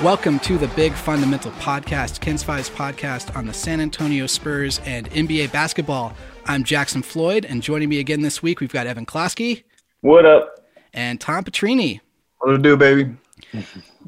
Welcome to the Big Fundamental Podcast, KENS 5's podcast on the San Antonio Spurs and NBA basketball. I'm Jackson Floyd, and joining me again this week, we've got Evan Klosky. What up? And Tom Petrini. What to do, baby?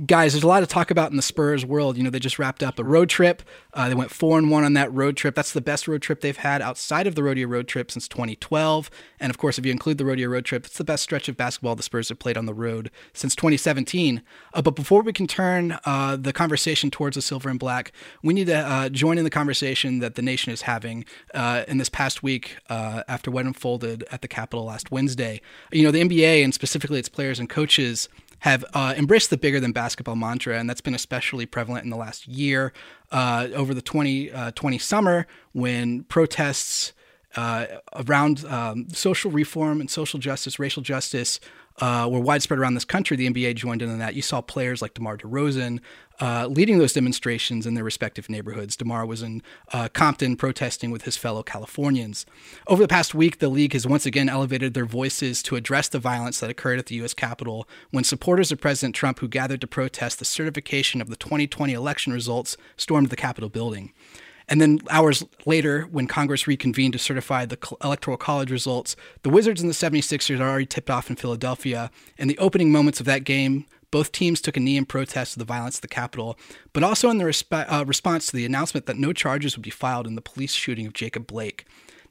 Guys, there's a lot to talk about in the Spurs world. You know, they just wrapped up a road trip. Uh, they went four and one on that road trip. That's the best road trip they've had outside of the rodeo road trip since 2012. And of course, if you include the rodeo road trip, it's the best stretch of basketball the Spurs have played on the road since 2017. Uh, but before we can turn uh, the conversation towards the silver and black, we need to uh, join in the conversation that the nation is having uh, in this past week uh, after what unfolded at the Capitol last Wednesday. You know, the NBA and specifically its players and coaches have uh, embraced the bigger than basketball mantra, and that's been especially prevalent in the last year. Uh, over the 2020 uh, summer, when protests uh, around um, social reform and social justice, racial justice, uh, were widespread around this country, the NBA joined in on that. You saw players like DeMar DeRozan uh, leading those demonstrations in their respective neighborhoods. DeMar was in uh, Compton protesting with his fellow Californians. Over the past week, the league has once again elevated their voices to address the violence that occurred at the U.S. Capitol when supporters of President Trump who gathered to protest the certification of the 2020 election results stormed the Capitol building. And then hours later, when Congress reconvened to certify the Electoral College results, the Wizards and the 76ers are already tipped off in Philadelphia. And the opening moments of that game, both teams took a knee in protest of the violence at the Capitol, but also in the uh, response to the announcement that no charges would be filed in the police shooting of Jacob Blake.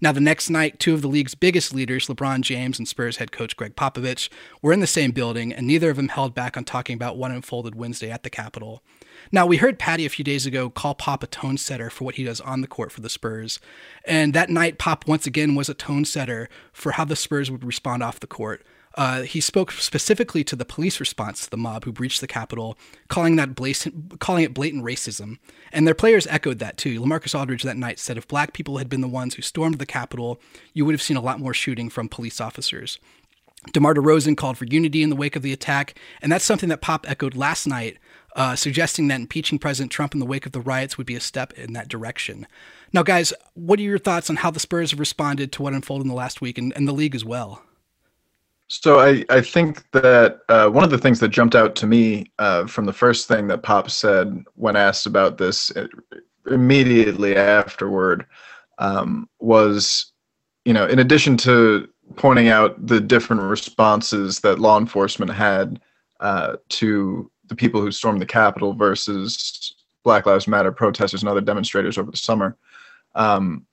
Now, the next night, two of the league's biggest leaders, LeBron James and Spurs head coach Gregg Popovich, were in the same building, and neither of them held back on talking about what unfolded Wednesday at the Capitol. Now, we heard Patty a few days ago call Pop a tone setter for what he does on the court for the Spurs. And that night, Pop once again was a tone setter for how the Spurs would respond off the court. Uh, he spoke specifically to the police response to the mob who breached the Capitol, calling that blatant, calling it blatant racism. And their players echoed that too. LaMarcus Aldridge that night said if black people had been the ones who stormed the Capitol, you would have seen a lot more shooting from police officers. DeMar DeRozan called for unity in the wake of the attack, and that's something that Pop echoed last night uh, suggesting that impeaching President Trump in the wake of the riots would be a step in that direction. Now, guys, what are your thoughts on how the Spurs have responded to what unfolded in the last week and, and the league as well? So I, I think that uh, one of the things that jumped out to me uh, from the first thing that Pop said when asked about this uh, immediately afterward um, was, you know, in addition to pointing out the different responses that law enforcement had uh, to the people who stormed the Capitol versus Black Lives Matter protesters and other demonstrators over the summer. Um,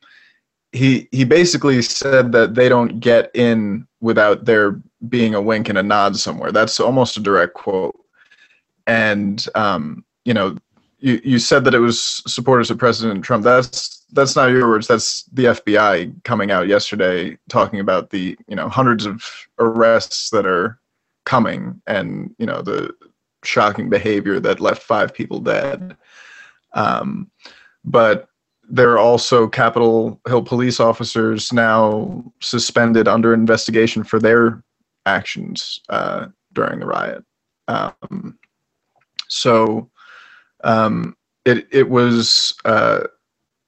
he he basically said that they don't get in without there being a wink and a nod somewhere. That's almost a direct quote. And um, you know, you, you said that it was supporters of President Trump. That's that's not your words. That's the FBI coming out yesterday talking about the you know hundreds of arrests that are coming, and you know the shocking behavior that left five people dead. Um, but there are also Capitol Hill police officers now suspended under investigation for their actions uh, during the riot. Um, so um, it it was uh,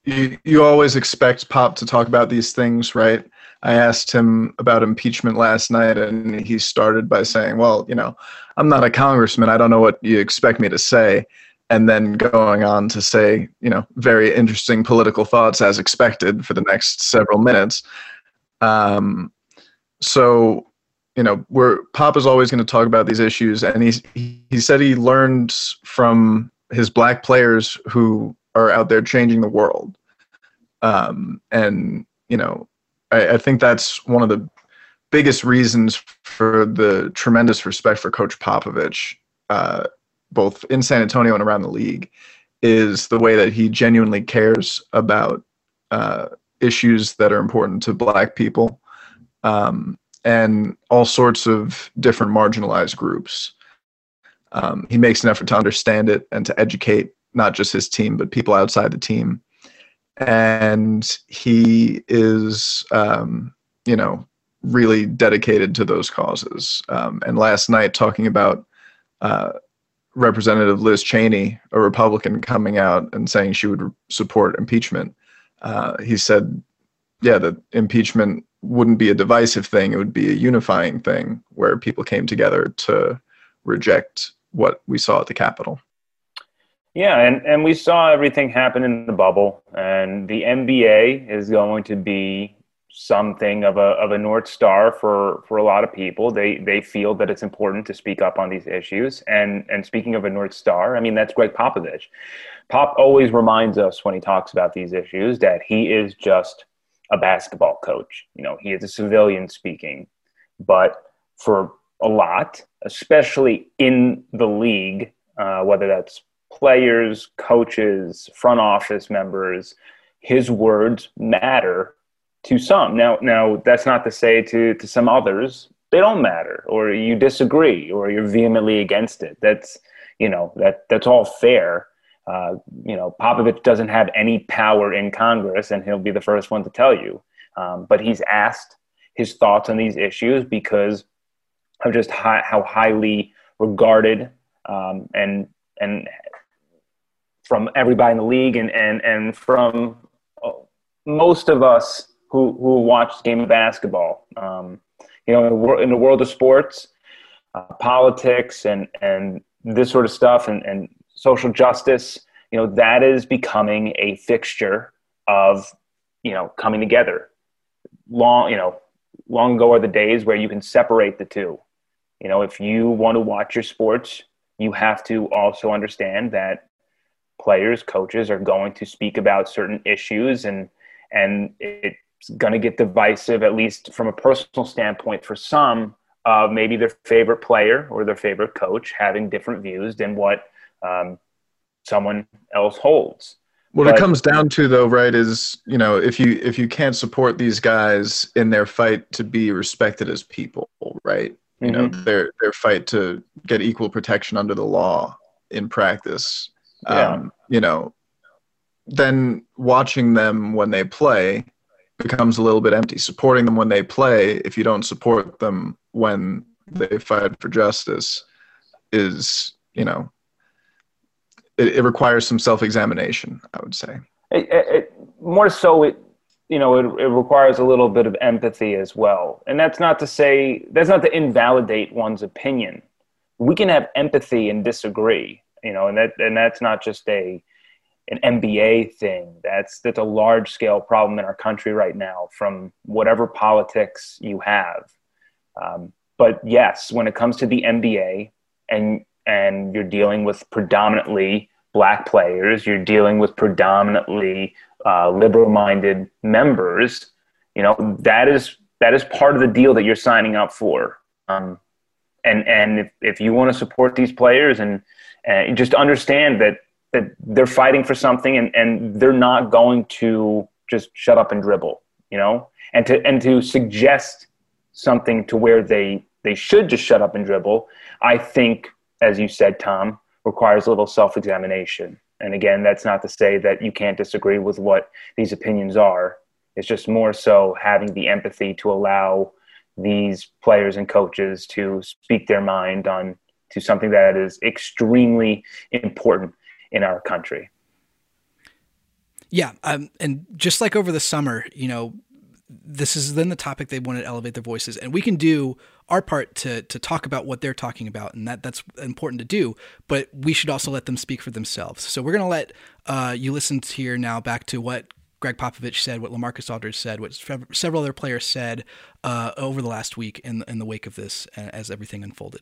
you you always expect Pop to talk about these things, right? I asked him about impeachment last night, and he started by saying, "Well, you know, I'm not a congressman. I don't know what you expect me to say." And then going on to say, you know, very interesting political thoughts as expected for the next several minutes. Um, so, you know, we're Pop is always going to talk about these issues, and he he said he learned from his black players who are out there changing the world. Um, and you know, I, I think that's one of the biggest reasons for the tremendous respect for Coach Popovich, uh, both in San Antonio and around the league, is the way that he genuinely cares about uh, issues that are important to Black people um, and all sorts of different marginalized groups. Um, he makes an effort to understand it and to educate not just his team, but people outside the team and he is um, you know really dedicated to those causes um, and last night talking about uh, representative liz cheney a republican coming out and saying she would support impeachment uh, he said yeah that impeachment wouldn't be a divisive thing; it would be a unifying thing where people came together to reject what we saw at the Capitol. Yeah, and, and we saw everything happen in the bubble, and the NBA is going to be something of a of a north star for for a lot of people. They they feel that it's important to speak up on these issues. And and speaking of a north star, I mean that's Gregg Popovich. Pop always reminds us when he talks about these issues that he is just a basketball coach. You know, he is a civilian speaking, but for a lot, especially in the league, uh, whether that's players, coaches, front office members, his words matter to some. Now, now that's not to say to to some others they don't matter, or you disagree, or you're vehemently against it. That's you know that that's all fair. Uh, you know, Popovich doesn't have any power in Congress, and he'll be the first one to tell you. Um, but he's asked his thoughts on these issues because of just high, how highly regarded um, and and from everybody in the league and and and from uh, most of us who who watch the game of basketball. Um, you know, in the, wor- in the, world of sports, uh, politics, and and this sort of stuff, and, and social justice. You know, that is becoming a fixture of you know coming together. Long, you know, long ago are the days where you can separate the two. You know, if you want to watch your sports, you have to also understand that players, coaches are going to speak about certain issues and and it going to get divisive, at least from a personal standpoint, for some of maybe their favorite player or their favorite coach having different views than what um, someone else holds. What but, it comes down to, though, right, is you know if you if you can't support these guys in their fight to be respected as people, right? You mm-hmm. know their their fight to get equal protection under the law in practice. Yeah. Um, you know, then watching them when they play becomes a little bit empty. Supporting them when they play, if you don't support them when they fight for justice, is you know, it, it requires some self-examination. I would say. It, it, more so, it you know, it, it requires a little bit of empathy as well, and that's not to say that's not to invalidate one's opinion. We can have empathy and disagree, you know, and that and that's not just a an NBA thing. That's that's a large scale problem in our country right now, from whatever politics you have. Um, but yes, when it comes to the NBA, and and you're dealing with predominantly black players, you're dealing with predominantly uh, liberal-minded members. You know that is that is part of the deal that you're signing up for. Um, and and if, if you want to support these players and, and just understand that that they're fighting for something and, and they're not going to just shut up and dribble, you know, and to and to suggest something to where they they should just shut up and dribble, I think, as you said, Tom, requires a little self examination. And again, that's not to say that you can't disagree with what these opinions are. It's just more so having the empathy to allow these players and coaches to speak their mind on to something that is extremely important in our country. Yeah, um, and just like over the summer, you know, this is then the topic they want to elevate their voices, and we can do our part to to talk about what they're talking about, and that that's important to do. But we should also let them speak for themselves. So we're going to let uh, you listen here now back to what Gregg Popovich said, what LaMarcus Aldridge said, what several other players said uh, over the last week in in the wake of this, as everything unfolded.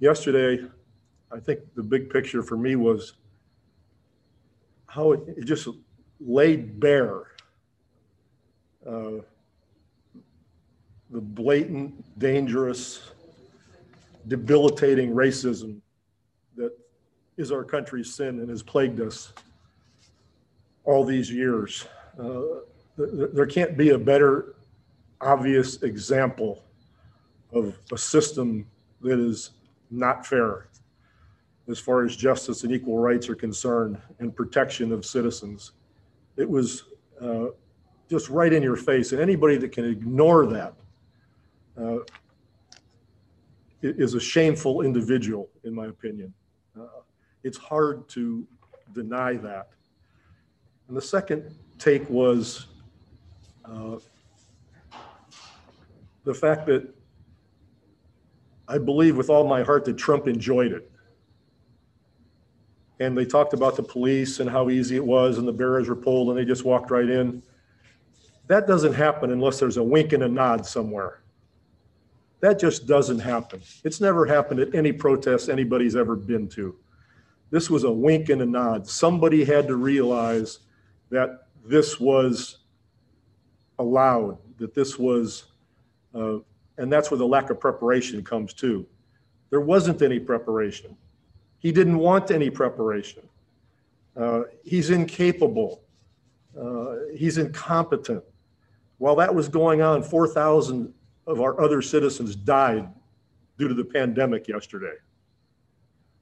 Yesterday, I think the big picture for me was how it, it just laid bare uh, the blatant, dangerous, debilitating racism that is our country's sin and has plagued us all these years. Uh, there can't be a better obvious example of a system that is not fair as far as justice and equal rights are concerned and protection of citizens. It was uh, just right in your face, and anybody that can ignore that uh, is a shameful individual, in my opinion. Uh, it's hard to deny that. And the second take was uh, the fact that I believe with all my heart that Trump enjoyed it. And they talked about the police and how easy it was and the barriers were pulled and they just walked right in. That doesn't happen unless there's a wink and a nod somewhere. That just doesn't happen. It's never happened at any protest anybody's ever been to. This was a wink and a nod. Somebody had to realize that this was allowed, that this was, uh, and that's where the lack of preparation comes too. There wasn't any preparation. He didn't want any preparation. Uh, he's incapable. Uh, he's incompetent. While that was going on, 4,000 of our other citizens died due to the pandemic yesterday.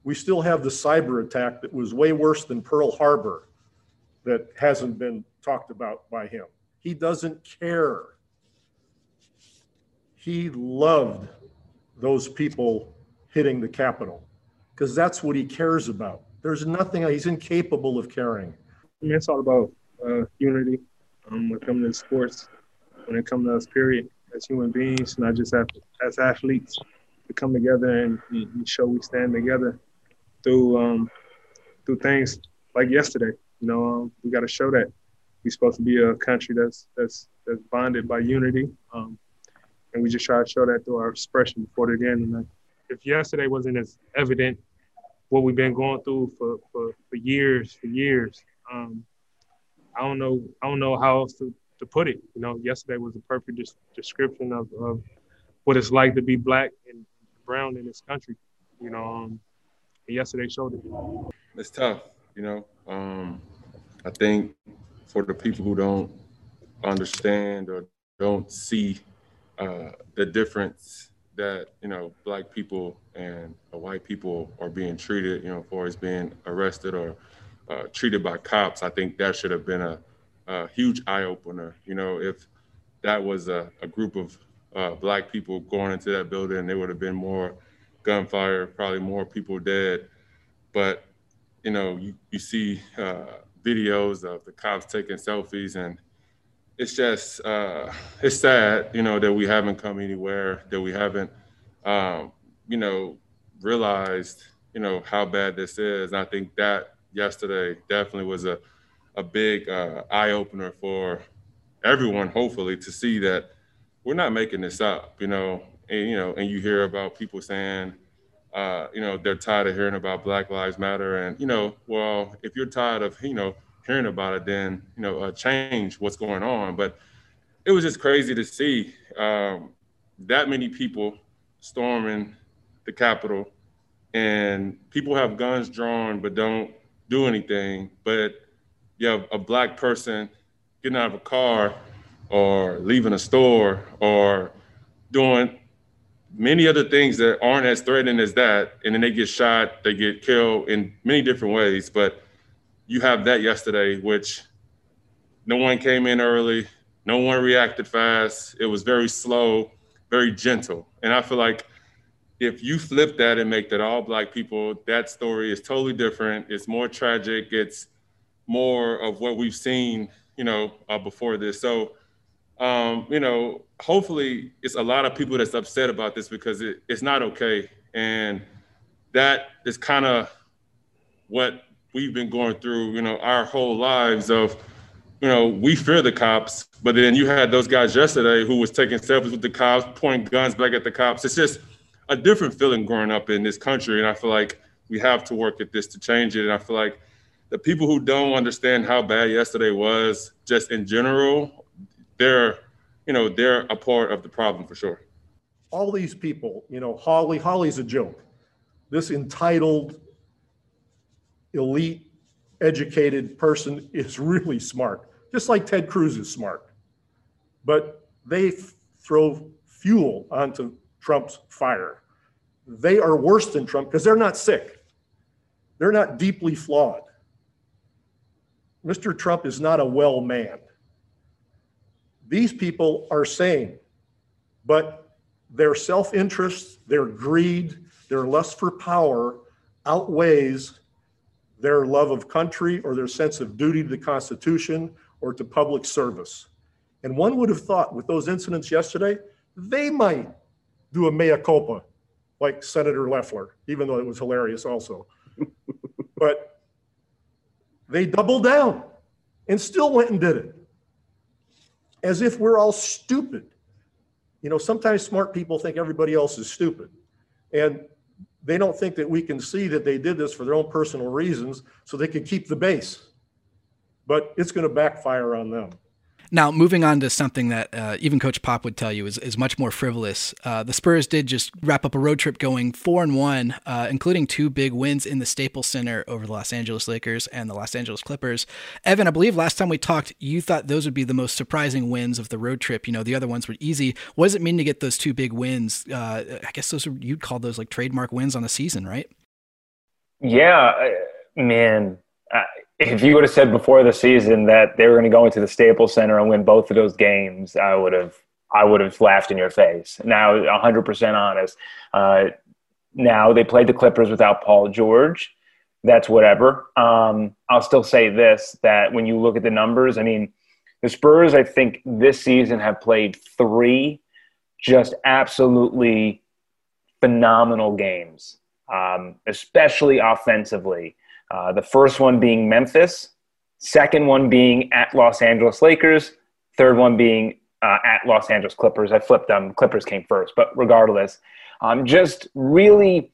We still have the cyber attack that was way worse than Pearl Harbor that hasn't been talked about by him. He doesn't care. He loved those people hitting the Capitol because that's what he cares about. There's nothing, he's incapable of caring. I mean, it's all about uh, unity um, when it comes to sports, when it comes to us, period, as human beings, not just as, as athletes, to come together and, and show we stand together through um, through things like yesterday. You know, um, we got to show that we're supposed to be a country that's that's that's bonded by unity, um, and we just try to show that through our expression before the game. And if yesterday wasn't as evident what we've been going through for for, for years, for years, um, I don't know I don't know how else to, to put it. You know, yesterday was a perfect description of, of what it's like to be black and brown in this country. You know, um, yesterday showed it. It's tough, you know. Um, I think for the people who don't understand or don't see uh, the difference that you know black people and white people are being treated, you know, for as being arrested or uh, treated by cops, I think that should have been a, a huge eye opener. You know, if that was a, a group of uh, black people going into that building, there would have been more gunfire, probably more people dead. But you know, you, you see uh, videos of the cops taking selfies, and it's just uh, it's sad, you know, that we haven't come anywhere, that we haven't, um, you know, realized, you know, how bad this is. And I think that yesterday definitely was a a big uh, eye opener for everyone, hopefully, to see that we're not making this up, you know, and you know, and you hear about people saying, uh, you know, they're tired of hearing about Black Lives Matter, and you know, well, if you're tired of, you know, hearing about it, then you know, uh, change what's going on. But it was just crazy to see um, that many people storming the Capitol, and people have guns drawn but don't do anything. But you have a black person getting out of a car or leaving a store or doing many other things that aren't as threatening as that, and then they get shot, they get killed in many different ways. But you have that yesterday, which no one came in early, no one reacted fast. It was very slow, very gentle. And I feel like if you flip that and make that all black people, that story is totally different. It's more tragic. It's more of what we've seen, you know, uh, before this. So um, you know, hopefully it's a lot of people that's upset about this because it, it's not okay. And that is kind of what we've been going through, you know, our whole lives of, you know, we fear the cops, but then you had those guys yesterday who was taking selfies with the cops, pointing guns back at the cops. It's just a different feeling growing up in this country. And I feel like we have to work at this to change it. And I feel like the people who don't understand how bad yesterday was, just in general, they're you know they're a part of the problem for sure all these people you know Hawley Hawley's a joke this entitled elite educated person is really smart just like ted cruz is smart. But they f- throw fuel onto trump's fire. They are worse than trump because they're not sick. They're not deeply flawed. Mr trump is not a well man. These people are sane, but their self interest, their greed, their lust for power outweighs their love of country or their sense of duty to the Constitution or to public service. And one would have thought with those incidents yesterday they might do a mea culpa, like Senator Loeffler, even though it was hilarious also. but they doubled down and still went and did it as if we're all stupid. You know, sometimes smart people think everybody else is stupid. And they don't think that we can see that they did this for their own personal reasons so they can keep the base. But it's going to backfire on them. Now, moving on to something that uh, even Coach Pop would tell you is, is much more frivolous. Uh, the Spurs did just wrap up a road trip going four and one, uh, including two big wins in the Staples Center over the Los Angeles Lakers and the Los Angeles Clippers. Evan, I believe last time we talked, you thought those would be the most surprising wins of the road trip. You know, the other ones were easy. What does it mean to get those two big wins? Uh, I guess those are, you'd call those like trademark wins on the season, right? Yeah, man if you would have said before the season that they were going to go into the Staples Center and win both of those games, I would have I would have laughed in your face. Now, 100% honest. Uh, now they played the Clippers without Paul George. That's whatever. Um, I'll still say this: that when you look at the numbers, I mean, the Spurs, I think this season have played three just absolutely phenomenal games, um, especially offensively. Uh, the first one being Memphis, second one being at Los Angeles Lakers, third one being uh, at Los Angeles Clippers. I flipped them. Clippers came first, but regardless, um, just really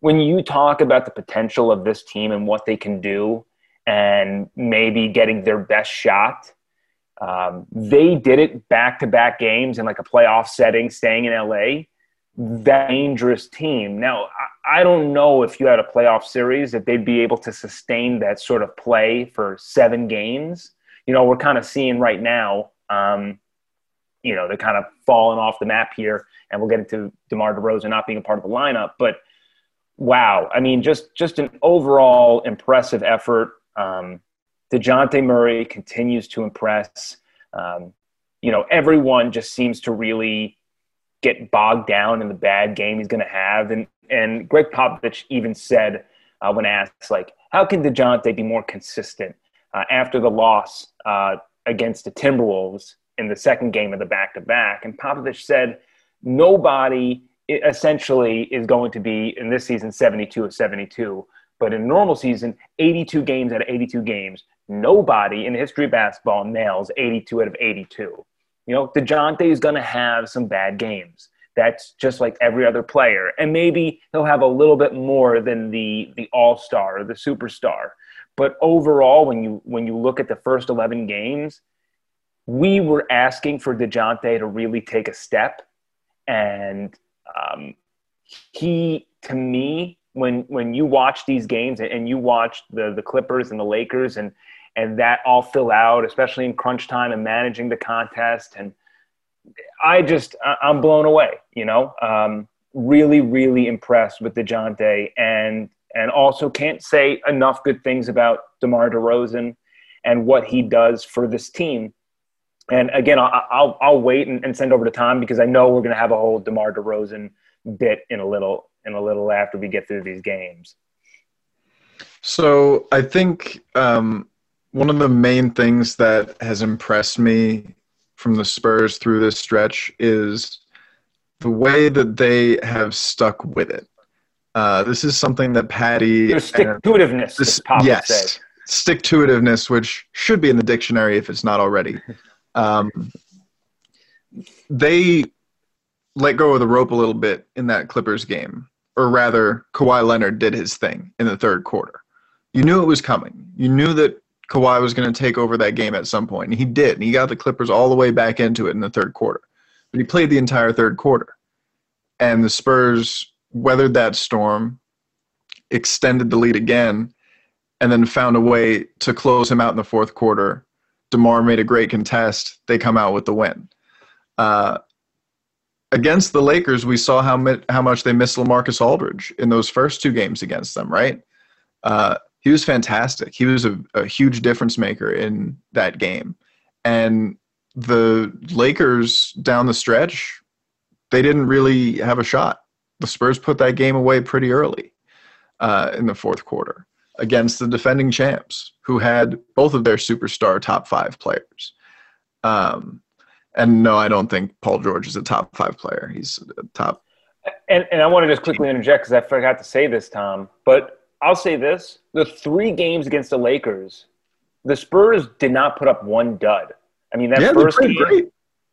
when you talk about the potential of this team and what they can do and maybe getting their best shot, um, they did it back to back games in like a playoff setting, staying in LA dangerous team. Now, I don't know if you had a playoff series that they'd be able to sustain that sort of play for seven games. You know, we're kind of seeing right now, um, you know, they're kind of falling off the map here, and we'll get into DeMar DeRozan not being a part of the lineup. But wow, I mean, just just an overall impressive effort. Um, Dejounte Murray continues to impress. Um, you know, everyone just seems to really get bogged down in the bad game he's going to have. And and Gregg Popovich even said uh, when asked like, how can Dejounte be more consistent uh, after the loss uh, against the Timberwolves in the second game of the back to back? And Popovich said nobody essentially is going to be in this season 72 of 72. But in normal season, 82 games out of 82 games, nobody in the history of basketball nails 82 out of 82. You know, DeJounte is going to have some bad games. That's just like every other player. And maybe he'll have a little bit more than the the all-star or the superstar. But overall, when you when you look at the first 11 games, we were asking for DeJounte to really take a step. And um, he, to me, when when you watch these games and you watch the the Clippers and the Lakers and and that all fill out, especially in crunch time and managing the contest. And I just, I'm blown away, you know, um, really, really impressed with DeJounte and, and also can't say enough good things about DeMar DeRozan and what he does for this team. And again, I'll, I'll, I'll wait and, and, send over to Tom because I know we're going to have a whole DeMar DeRozan bit in a little, in a little after we get through these games. So I think um, one of the main things that has impressed me from the Spurs through this stretch is the way that they have stuck with it. Uh, this is something that Patty. There's stick to itiveness. This, yes, stick to itiveness, which should be in the dictionary if it's not already. Um, they let go of the rope a little bit in that Clippers game, or rather, Kawhi Leonard did his thing in the third quarter. You knew it was coming. You knew that Kawhi was going to take over that game at some point, and he did. And he got the Clippers all the way back into it in the third quarter. But he played the entire third quarter. And the Spurs weathered that storm, extended the lead again, and then found a way to close him out in the fourth quarter. DeMar made a great contest. They come out with the win. Uh, against the Lakers, we saw how, how much they missed LaMarcus Aldridge in those first two games against them, right? Uh, he was fantastic. He was a, a huge difference maker in that game. And the Lakers down the stretch, they didn't really have a shot. The Spurs put that game away pretty early uh, in the fourth quarter against the defending champs, who had both of their superstar top five players. Um, And no, I don't think Paul George is a top five player. He's a top. And, and I want to just quickly interject because I forgot to say this, Tom. But I'll say this: the three games against the Lakers, the Spurs did not put up one dud. I mean, that Yeah, first game, great.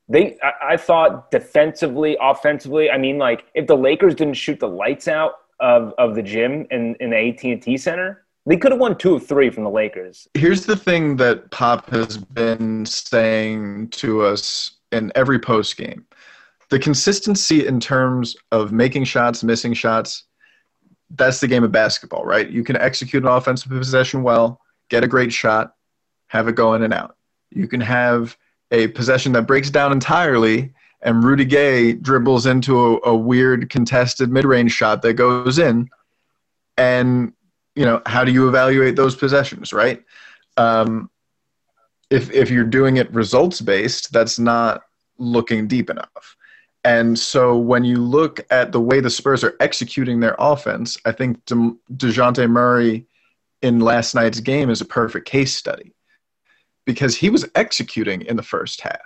they I, I thought defensively, offensively. I mean, like if the Lakers didn't shoot the lights out of of the gym in in the AT and T Center, they could have won two of three from the Lakers. Here's the thing that Pop has been saying to us in every post game. The consistency in terms of making shots, missing shots, that's the game of basketball, right? You can execute an offensive possession well, get a great shot, have it go in and out. You can have a possession that breaks down entirely and Rudy Gay dribbles into a, a weird contested mid-range shot that goes in and you know how do you evaluate those possessions right um, if if you're doing it results based that's not looking deep enough and so when you look at the way the spurs are executing their offense i think De- dejounte murray in last night's game is a perfect case study because he was executing in the first half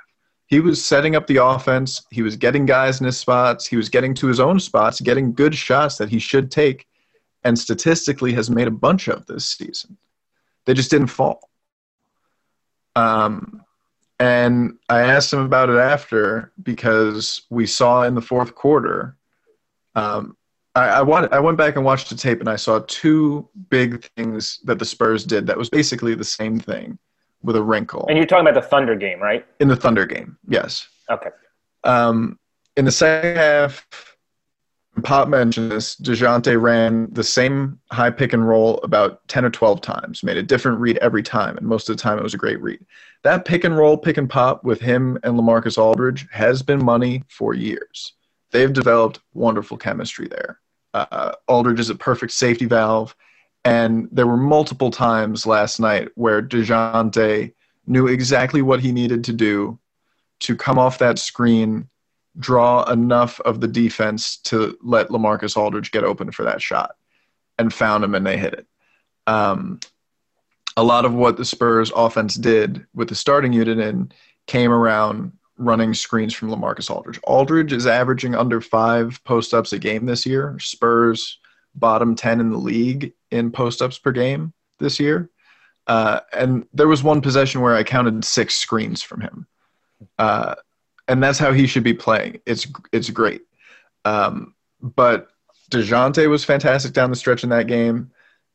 he was setting up the offense he was getting guys in his spots he was getting to his own spots getting good shots that he should take and statistically has made a bunch of this season. They just didn't fall. Um, and I asked him about it after because we saw in the fourth quarter. Um, I, I, want, I went back and watched the tape and I saw two big things that the Spurs did that was basically the same thing with a wrinkle And you're talking about the Thunder game, right? in the Thunder game. Yes. Okay. Um, in the second half, Pop mentioned this. DeJounte ran the same high pick and roll about 10 or 12 times, made a different read every time, and most of the time it was a great read. That pick and roll, pick and pop with him and Lamarcus Aldridge has been money for years. They've developed wonderful chemistry there. Uh, Aldridge is a perfect safety valve, and there were multiple times last night where DeJounte knew exactly what he needed to do to come off that screen draw enough of the defense to let Lamarcus Aldridge get open for that shot and found him and they hit it. Um, a lot of what the Spurs offense did with the starting unit in came around running screens from Lamarcus Aldridge. Aldridge is averaging under five post ups a game this year. Spurs bottom 10 in the league in post ups per game this year. Uh, and there was one possession where I counted six screens from him. Uh, and that's how he should be playing. It's it's great. Um, but Dejounte was fantastic down the stretch in that game,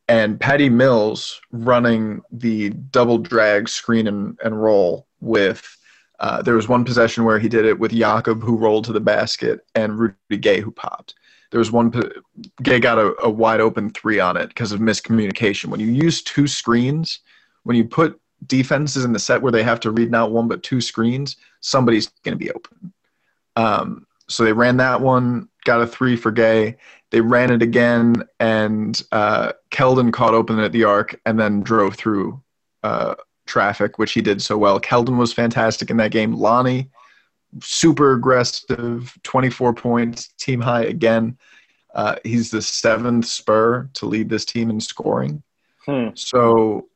and Patty Mills running the double drag screen and, and roll with. Uh, there was one possession where he did it with Jakob, who rolled to the basket, and Rudy Gay, who popped. There was one Gay got a, a wide open three on it because of miscommunication. When you use two screens, when you put defenses in the set where they have to read not one but two screens, somebody's going to be open. Um, so they ran that one, got a three for Gay. They ran it again, and uh, Keldon caught open at the arc and then drove through uh, traffic, which he did so well. Keldon was fantastic in that game. Lonnie, super aggressive, 24 points, team high again. Uh, he's the seventh Spur to lead this team in scoring. Hmm. So,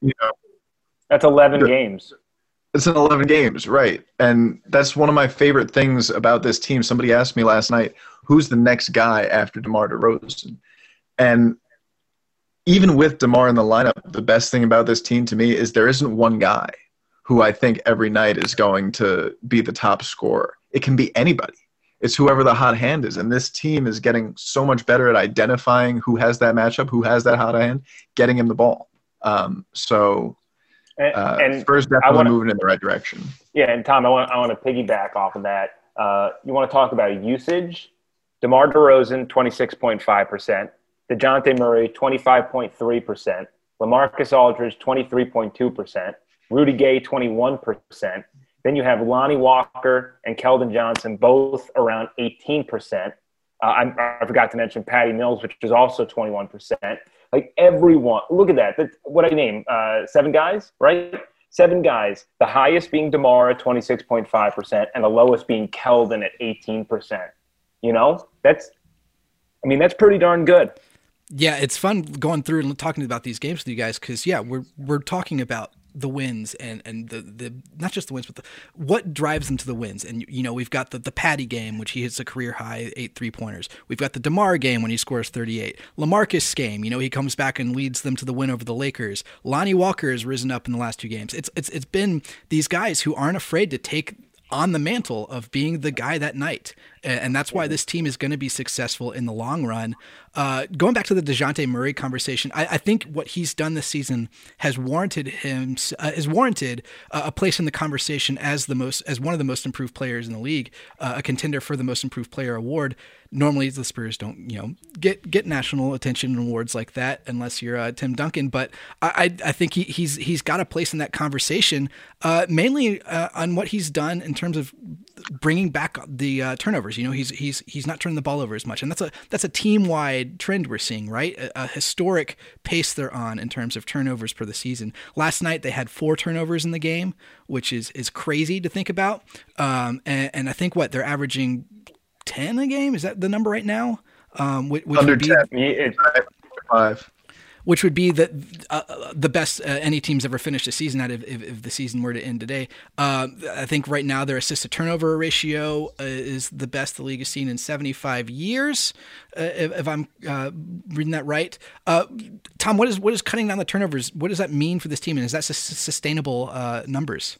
you know, That's 11 Good. games. it's in 11 games, right? And that's one of my favorite things about this team. Somebody asked me last night, who's the next guy after DeMar DeRozan? And even with DeMar in the lineup, the best thing about this team to me is there isn't one guy who I think every night is going to be the top scorer. It can be anybody. It's whoever the hot hand is. And this team is getting so much better at identifying who has that matchup, who has that hot hand, getting him the ball. Um, so And, uh, and Spurs definitely wanna- moving in the right direction. yeah, and Tom, I want I want to piggyback off of that. Uh, you want to talk about usage? DeMar DeRozan, 26.5%. DeJounte Murray, 25.3%. LaMarcus Aldridge, 23.2%. Rudy Gay, 21%. Then you have Lonnie Walker and Keldon Johnson, both around 18%. Uh, I, I forgot to mention Patty Mills, which is also 21%. Like everyone, look at that. What I name? Uh, seven guys, right? Seven guys. The highest being Demar at 26.5%, and the lowest being Keldon at 18%. You know, that's, I mean, that's pretty darn good. Yeah, it's fun going through and talking about these games with you guys because yeah, we're we're talking about the wins and and the the not just the wins, but the, what drives them to the wins. And you know, we've got the the Patty game, which he hits a career high eight three pointers. We've got the Demar game when he scores thirty eight. Lamarcus game, you know, he comes back and leads them to the win over the Lakers. Lonnie Walker has risen up in the last two games. It's it's it's been these guys who aren't afraid to take on the mantle of being the guy that night. And that's why this team is going to be successful in the long run. Uh, going back to the DeJounte Murray conversation, I, I, think what he's done this season has warranted him, uh, has warranted uh, a place in the conversation as the most, as one of the most improved players in the league, uh, a contender for the most improved player award normally the Spurs don't, you know, get get national attention and awards like that unless you're uh, Tim Duncan. But I I think he, he's he's got a place in that conversation, uh, mainly on what he's done in terms of bringing back the uh, turnovers. You know, he's he's he's not turning the ball over as much, and that's a that's a team wide trend we're seeing, right? A, a, historic pace they're on in terms of turnovers per the season. Last night they had four turnovers in the game, which is is crazy to think about. Um, and, and I think what they're averaging 10 a game. Is that the number right now? Um, which, which Under be, 10. Five. Which would be the uh, the best uh, any team's ever finished a season at if, if, if, the season were to end today. Uh, I think right now their assist to turnover ratio uh, is the best the league has seen in 75 years, uh, if, if, I'm uh, reading that right. Tom, what is what is cutting down the turnovers? What does that mean for this team, and is that sustainable numbers?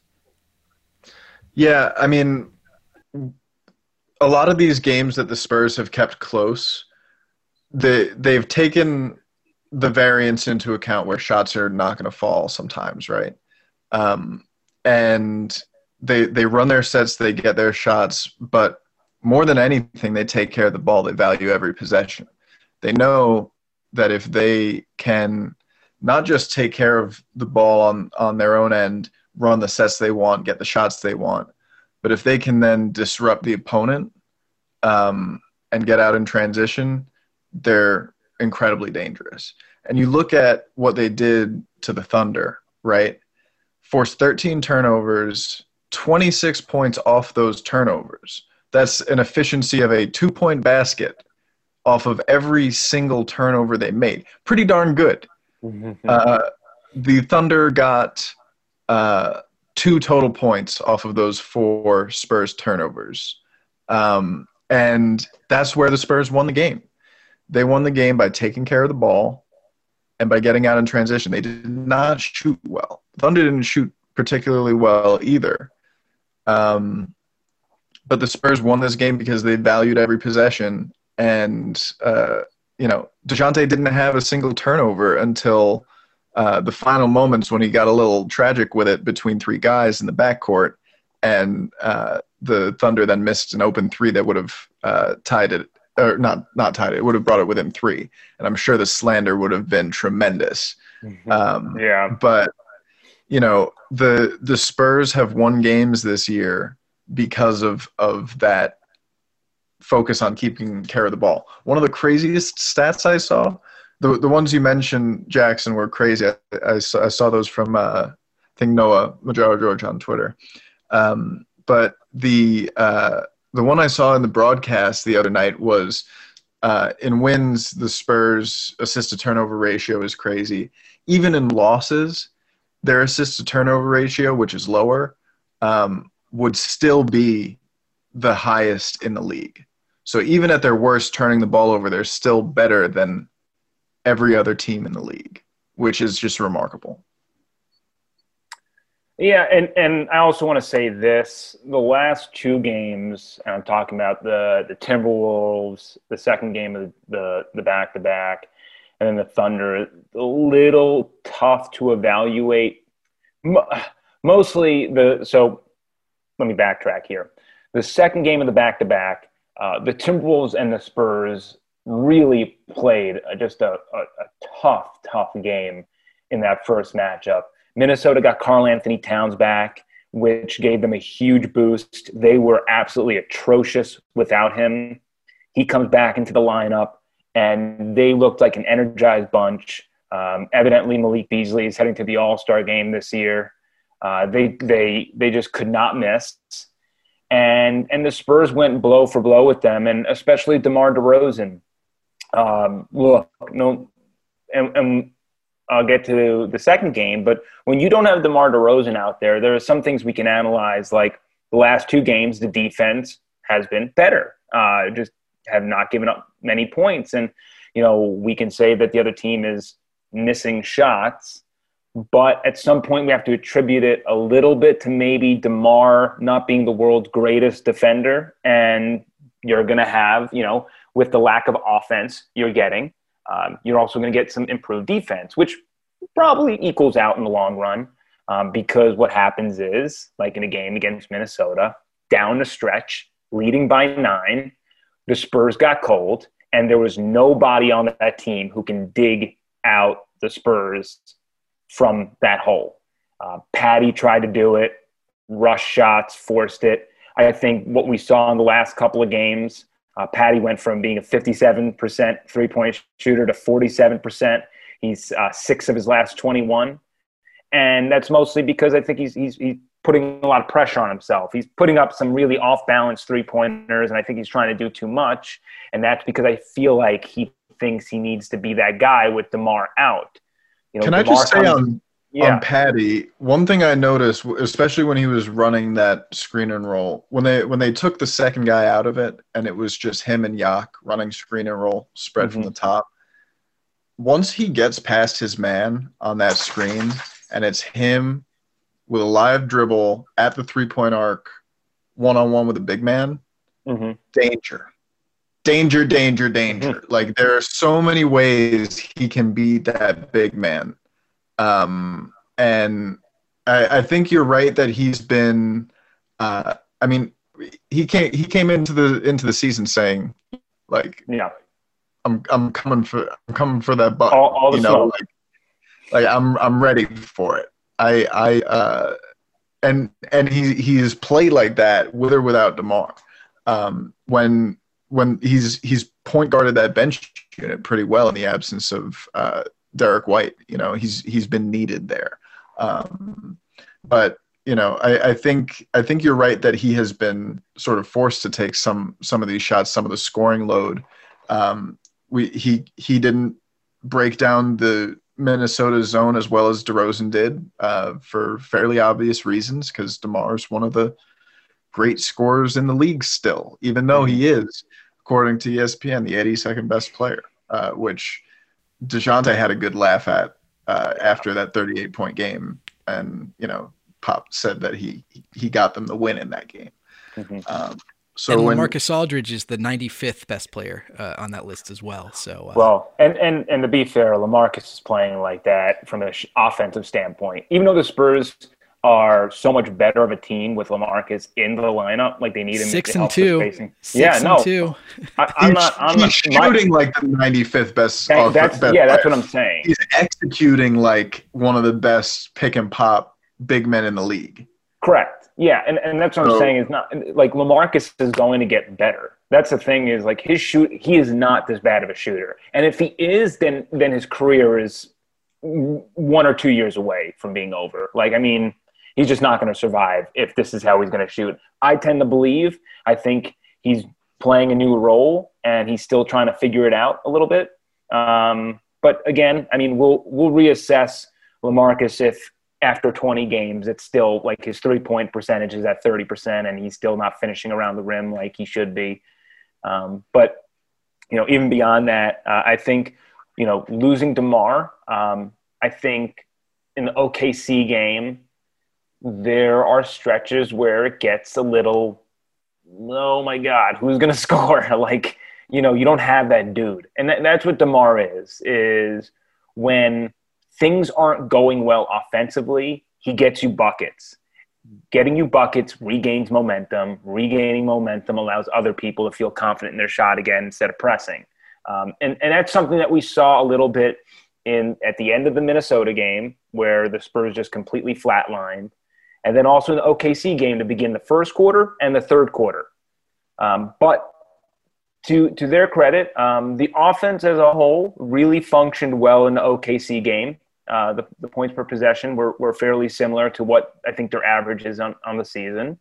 Yeah, I mean, a lot of these games that the Spurs have kept close, they they've taken the variance into account where shots are not going to fall sometimes, right? Um, and they they run their sets, they get their shots, but more than anything, they take care of the ball. They value every possession. They know that if they can not just take care of the ball on on their own end, run the sets they want, get the shots they want, but if they can then disrupt the opponent um, and get out in transition, they're incredibly dangerous. And you look at what they did to the Thunder, right? Forced 13 turnovers, 26 points off those turnovers. That's an efficiency of a two point basket off of every single turnover they made. Pretty darn good. Mm-hmm. Uh, the Thunder got uh, two total points off of those four Spurs turnovers. Um, and that's where the Spurs won the game. They won the game by taking care of the ball and by getting out in transition. They did not shoot well. Thunder didn't shoot particularly well either. Um, but the Spurs won this game because they valued every possession. And, uh, you know, DeJounte didn't have a single turnover until uh, the final moments when he got a little tragic with it between three guys in the backcourt, and uh, the Thunder then missed an open three that would have uh, tied it, or not not tied it. Would have brought it within three, and I'm sure the slander would have been tremendous. Mm-hmm. Um, yeah, but you know the the Spurs have won games this year because of of that focus on keeping care of the ball. One of the craziest stats I saw the the ones you mentioned, Jackson, were crazy. I, I, saw, I saw, those from uh, I think Noah Magaro George on Twitter. Um, but the uh, the one I saw in the broadcast the other night was uh, in wins the Spurs assist to turnover ratio is crazy. Even in losses, their assist to turnover ratio, which is lower, um, would still be the highest in the league. So even at their worst, turning the ball over, they're still better than every other team in the league, which is just remarkable. Yeah, and, and I also want to say this: the last two games, and I'm talking about the the Timberwolves, the second game of the the back to back, and then the Thunder. A little tough to evaluate. Mostly the so. Let me backtrack here. The second game of the back to back, the Timberwolves and the Spurs really played uh, just a, a, a tough, tough game in that first matchup. Minnesota got Karl-Anthony Towns back, which gave them a huge boost. They were absolutely atrocious without him. He comes back into the lineup, and they looked like an energized bunch. Um, evidently, Malik Beasley is heading to the All Star game this year. Uh, they they they just could not miss, and and the Spurs went blow for blow with them, and especially DeMar DeRozan um, look, no, and, and I'll get to the second game. But when you don't have DeMar DeRozan out there, there are some things we can analyze. Like the last two games, the defense has been better. Uh, just have not given up many points, and you know we can say that the other team is missing shots. But at some point, we have to attribute it a little bit to maybe DeMar not being the world's greatest defender. And you're going to have, you know, with the lack of offense you're getting, um, you're also going to get some improved defense, which probably equals out in the long run. Um, because what happens is, like in a game against Minnesota, down the stretch, leading by nine, the Spurs got cold, and there was nobody on that team who can dig out the Spurs from that hole. Uh, Patty tried to do it, rush shots, forced it. I think what we saw in the last couple of games uh, Patty went from being a 57% three point shooter to 47%. He's uh, six of his last 21. And that's mostly because I think he's, he's, he's putting a lot of pressure on himself. He's putting up some really off balance three pointers, and I think he's trying to do too much. And that's because I feel like he thinks he needs to be that guy with DeMar out. You know, Can DeMar I just say on, yeah. on Patty, one thing I noticed, especially when he was running that screen and roll, when they when they took the second guy out of it, and it was just him and Yak running screen and roll spread mm-hmm. from the top. Once he gets past his man on that screen, and it's him with a live dribble at the three point arc, one on one with a big man, mm-hmm. danger, danger, danger, danger. Mm-hmm. Like there are so many ways he can be that big man um, and I, I, think you're right that he's been. Uh, I mean, he came he came into the into the season saying, like, yeah, I'm I'm coming for I'm coming for that butt. All, all you know, like, like I'm I'm ready for it. I I uh, and and he he's played like that with or without Demar. Um, when when he's he's point guarded that bench unit pretty well in the absence of uh, Derrick White. You know, he's he's been needed there. Um, but you know, I, I think I think you're right that he has been sort of forced to take some some of these shots, some of the scoring load. Um, we he he didn't break down the Minnesota zone as well as DeRozan did uh, for fairly obvious reasons because DeMar is one of the great scorers in the league still, even though he is, according to ESPN, the 82nd best player, uh, which Dejounte had a good laugh at uh, after that 38 point game, and you know, Pop said that he he got them the win in that game. Mm-hmm. Um, so and when, Marcus Aldridge is the 95th best player uh, on that list as well. So uh, well, and and and to be fair, Lamarcus is playing like that from an offensive standpoint. Even though the Spurs are so much better of a team with Lamarcus in the lineup. Like they need him six and two. Six yeah, no, two. I, am not. I'm he's not, shooting my, like the 95th best. That, that's, best yeah, that's what I'm saying. He's executing like one of the best pick and pop big men in the league. Correct. Yeah, and, and that's what so, I'm saying is not like Lamarcus is going to get better. That's the thing is like his shoot. He is not this bad of a shooter, and if he is, then then his career is one or two years away from being over. Like I mean he's just not going to survive if this is how he's going to shoot. I tend to believe. I think he's playing a new role and he's still trying to figure it out a little bit. Um, but again, I mean, we'll we'll reassess Lamarcus if after 20 games it's still like his three point percentage is at 30 percent and he's still not finishing around the rim like he should be. Um, but you know, even beyond that, uh, I think you know losing Demar. Um, I think in the OKC game, there are stretches where it gets a little, oh my God, who's going to score? like, you know, you don't have that dude. And that, that's what DeMar is, is when things aren't going well offensively, he gets you buckets. Getting you buckets regains momentum. Regaining momentum allows other people to feel confident in their shot again instead of pressing. Um, and, and that's something that we saw a little bit in at the end of the Minnesota game where the Spurs just completely flatlined and then also in the OKC game to begin the first quarter and the third quarter. Um, but to to their credit, um, the offense as a whole really functioned well in the OKC game. Uh, the, the points per possession were, were fairly similar to what I think their average is on, on the season.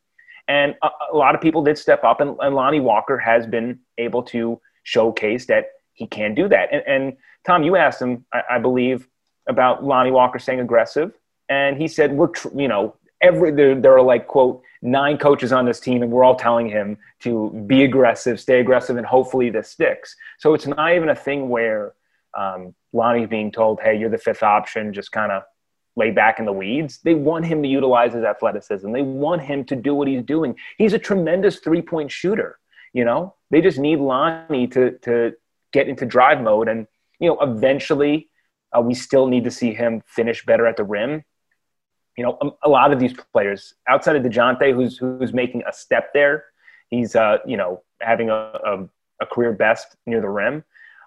And a, a lot of people did step up, and, and, Lonnie Walker has been able to showcase that he can do that. And, and Tom, you asked him, I, I believe, about Lonnie Walker staying aggressive, and he said, "We're tr- you know every there, there are like quote nine coaches on this team, and we're all telling him to be aggressive, stay aggressive, and hopefully this sticks." So it's not even a thing where um, Lonnie's being told, "Hey, you're the fifth option, just kind of." lay back in the weeds. They want him to utilize his athleticism. They want him to do what he's doing. He's a tremendous three point shooter. You know, they just need Lonnie to to get into drive mode, and you know, eventually, uh, we still need to see him finish better at the rim. You know, a, a lot of these players outside of Dejounte, who's who's making a step there, he's uh, you know having a, a, a career best near the rim.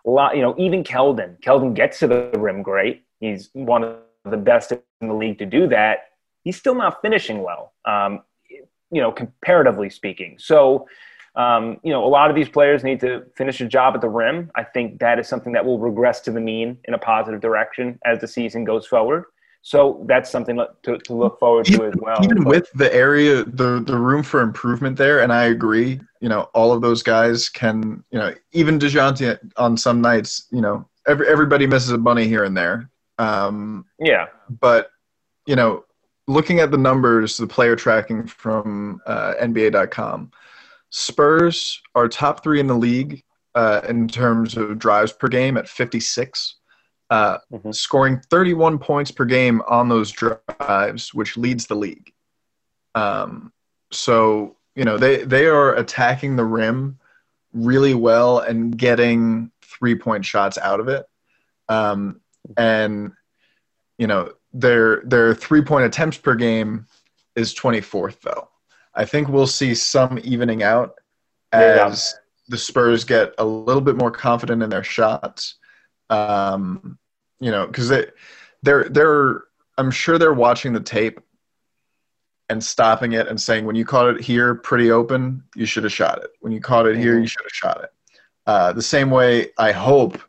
A lot, you know, even Keldon. Keldon gets to the rim great. He's one of the best in the league to do that. He's still not finishing well, um, you know, comparatively speaking. So um, you know, a lot of these players need to finish a job at the rim. I think that is something that will regress to the mean in a positive direction as the season goes forward. So that's something to, to look forward even, to as well. Even but, with the area, the the room for improvement there, and I agree. You know, all of those guys can. You know, even Dejounte on some nights. You know, every everybody misses a bunny here and there. Um, yeah. But you know, looking at the numbers, the player tracking from uh, NBA.com Spurs are top three in the league uh, in terms of drives per game at 56, uh, mm-hmm. scoring 31 points per game on those drives, which leads the league. Um, so you know they they are attacking the rim really well and getting three point shots out of it. Um, and you know their their three point attempts per game is 24th though. I think we'll see some evening out as yeah. the Spurs get a little bit more confident in their shots. Um, you know, because they they're they're I'm sure they're watching the tape and stopping it and saying, when you caught it here pretty open, you should have shot it. When you caught it mm-hmm. here, you should have shot it. Uh, the same way, I hope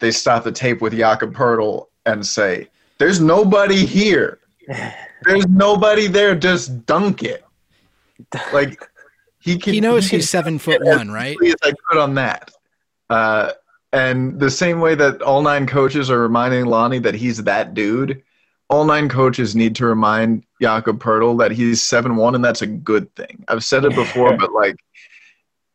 they stop the tape with Jakob Poeltl and say, "There's nobody here. There's nobody there. Just dunk it." Like he can. He knows he he's seven foot one, right? As I could on that. Uh, and the same way that all nine coaches are reminding Lonnie that he's that dude, all nine coaches need to remind Jakob Poeltl that he's seven one, and that's a good thing. I've said it before, but like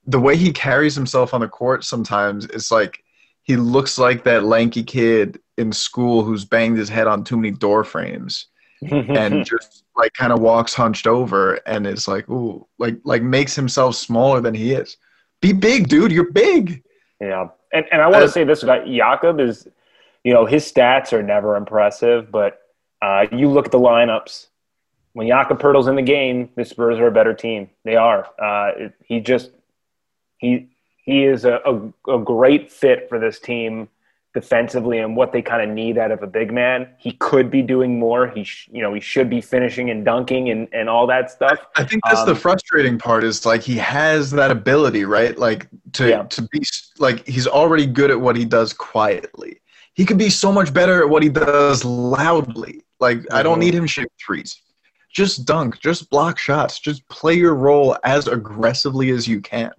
the way he carries himself on the court sometimes, it's like he looks like that lanky kid in school who's banged his head on too many door frames and just like kind of walks hunched over and is like, ooh, like like makes himself smaller than he is. Be big, dude. You're big. Yeah, and and I want to say this about Jakob is, you know, his stats are never impressive, but uh, you look at the lineups. When Jakob Poeltl's in the game, the Spurs are a better team. They are. Uh, he just he he is a, a, a great fit for this team defensively and what they kind of need out of a big man. He could be doing more. He, sh- you know, he should be finishing and dunking and, and all that stuff. I think that's um, the frustrating part is like he has that ability, right? Like to yeah. to be like he's already good at what he does quietly. He could be so much better at what he does loudly. Like mm-hmm. I don't mm-hmm. need him shoot threes. Just dunk, just block shots, just play your role as aggressively as you can.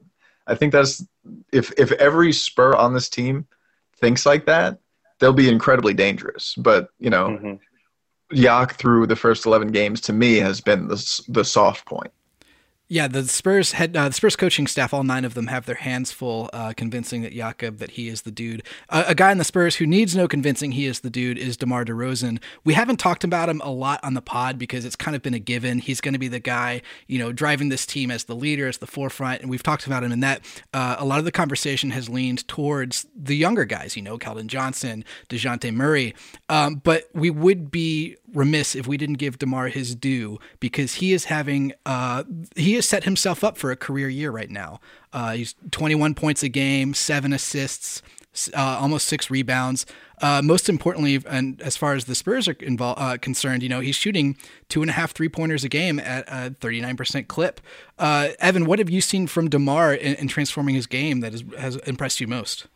I think that's if if every spur on this team thinks like that, they'll be incredibly dangerous. But you know, mm-hmm. Yak through the first eleven games to me has been the the soft point. Yeah, the Spurs head, uh, the Spurs coaching staff, all nine of them have their hands full, uh, convincing that Jakob that he is the dude. Uh, a guy in the Spurs who needs no convincing he is the dude is DeMar DeRozan. We haven't talked about him a lot on the pod because it's kind of been a given. He's going to be the guy, you know, driving this team as the leader, as the forefront, and we've talked about him in that. Uh, a lot of the conversation has leaned towards the younger guys, you know, Keldon Johnson, Dejounte Murray. Um, but we would be remiss if we didn't give DeMar his due because he is having uh, has set himself up for a career year right now. Uh, he's 21 points a game, seven assists, uh, almost six rebounds. Uh, most importantly, and as far as the Spurs are involved, uh, concerned, you know he's shooting two and a half three pointers a game at a 39% clip. Uh, Evan, what have you seen from DeMar in, in transforming his game that has, has impressed you most?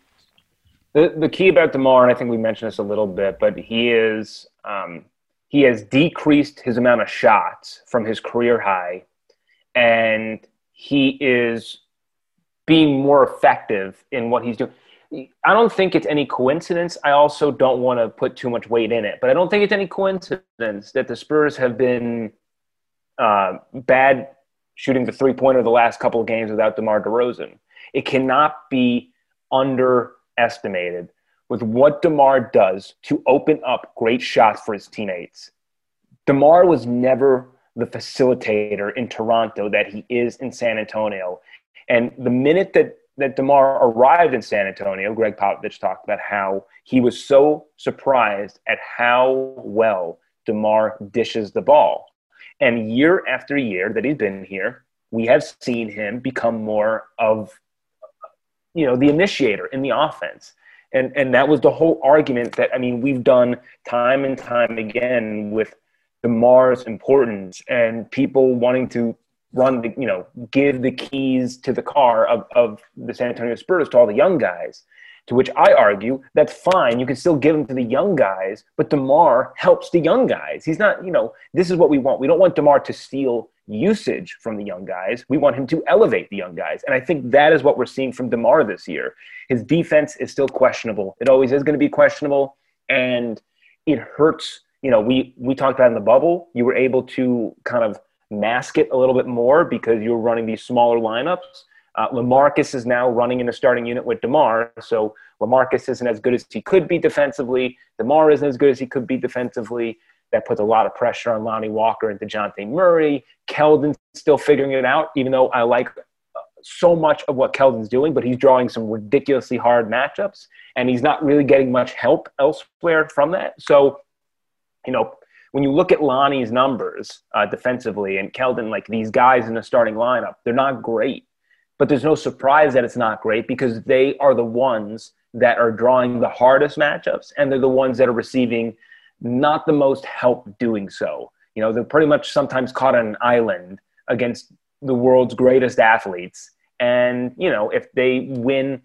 The, the key about DeMar, and I think we mentioned this a little bit, but he is um, he has decreased his amount of shots from his career high, and he is being more effective in what he's doing. I don't think it's any coincidence. I also don't want to put too much weight in it, but I don't think it's any coincidence that the Spurs have been uh, bad shooting the three pointer the last couple of games without DeMar DeRozan. It cannot be underestimated with what DeMar does to open up great shots for his teammates. DeMar was never the facilitator in Toronto that he is in San Antonio. And the minute that that DeMar arrived in San Antonio, Gregg Popovich talked about how he was so surprised at how well DeMar dishes the ball. And year after year that he's been here, we have seen him become more of you know the initiator in the offense. And and that was the whole argument that I mean we've done time and time again with DeMar's importance and people wanting to run the, you know, give the keys to the car of, of the San Antonio Spurs to all the young guys. To which I argue that's fine. You can still give them to the young guys, but DeMar helps the young guys. He's not, you know, this is what we want. We don't want DeMar to steal usage from the young guys. We want him to elevate the young guys. And I think that is what we're seeing from DeMar this year. His defense is still questionable. It always is going to be questionable. And it hurts. You know, we, we talked about in the bubble, you were able to kind of mask it a little bit more because you were running these smaller lineups. Uh, Lamarcus is now running in the starting unit with DeMar, so Lamarcus isn't as good as he could be defensively. DeMar isn't as good as he could be defensively. That puts a lot of pressure on Lonnie Walker and DeJounte Murray. Keldon's still figuring it out, even though I like uh, so much of what Keldon's doing, but he's drawing some ridiculously hard matchups, and he's not really getting much help elsewhere from that. So, you know, when you look at Lonnie's numbers uh, defensively and Keldon, like these guys in the starting lineup, they're not great. But there's no surprise that it's not great because they are the ones that are drawing the hardest matchups and they're the ones that are receiving not the most help doing so. You know, they're pretty much sometimes caught on an island against the world's greatest athletes. And, you know, if they win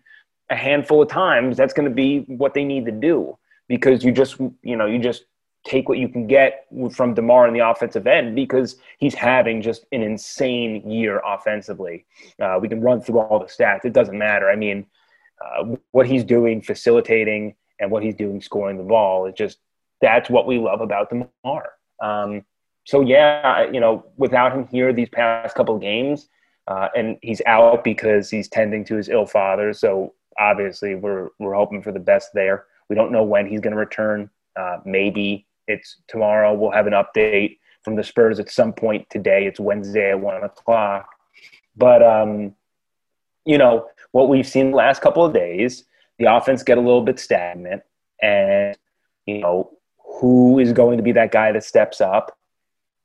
a handful of times, that's going to be what they need to do because you just, you know, you just take what you can get from DeMar in the offensive end because he's having just an insane year offensively. Uh, we can run through all the stats. It doesn't matter. I mean, uh, what he's doing, facilitating, and what he's doing, scoring the ball, is just that's what we love about DeMar. Um, so yeah, you know, without him here these past couple games, uh, and he's out because he's tending to his ill father. So obviously, we're we're hoping for the best there. We don't know when he's going to return. Uh, maybe it's tomorrow. We'll have an update from the Spurs at some point today. It's Wednesday at one o'clock. But um, you know what we've seen the last couple of days, the offense get a little bit stagnant, and you know who is going to be that guy that steps up,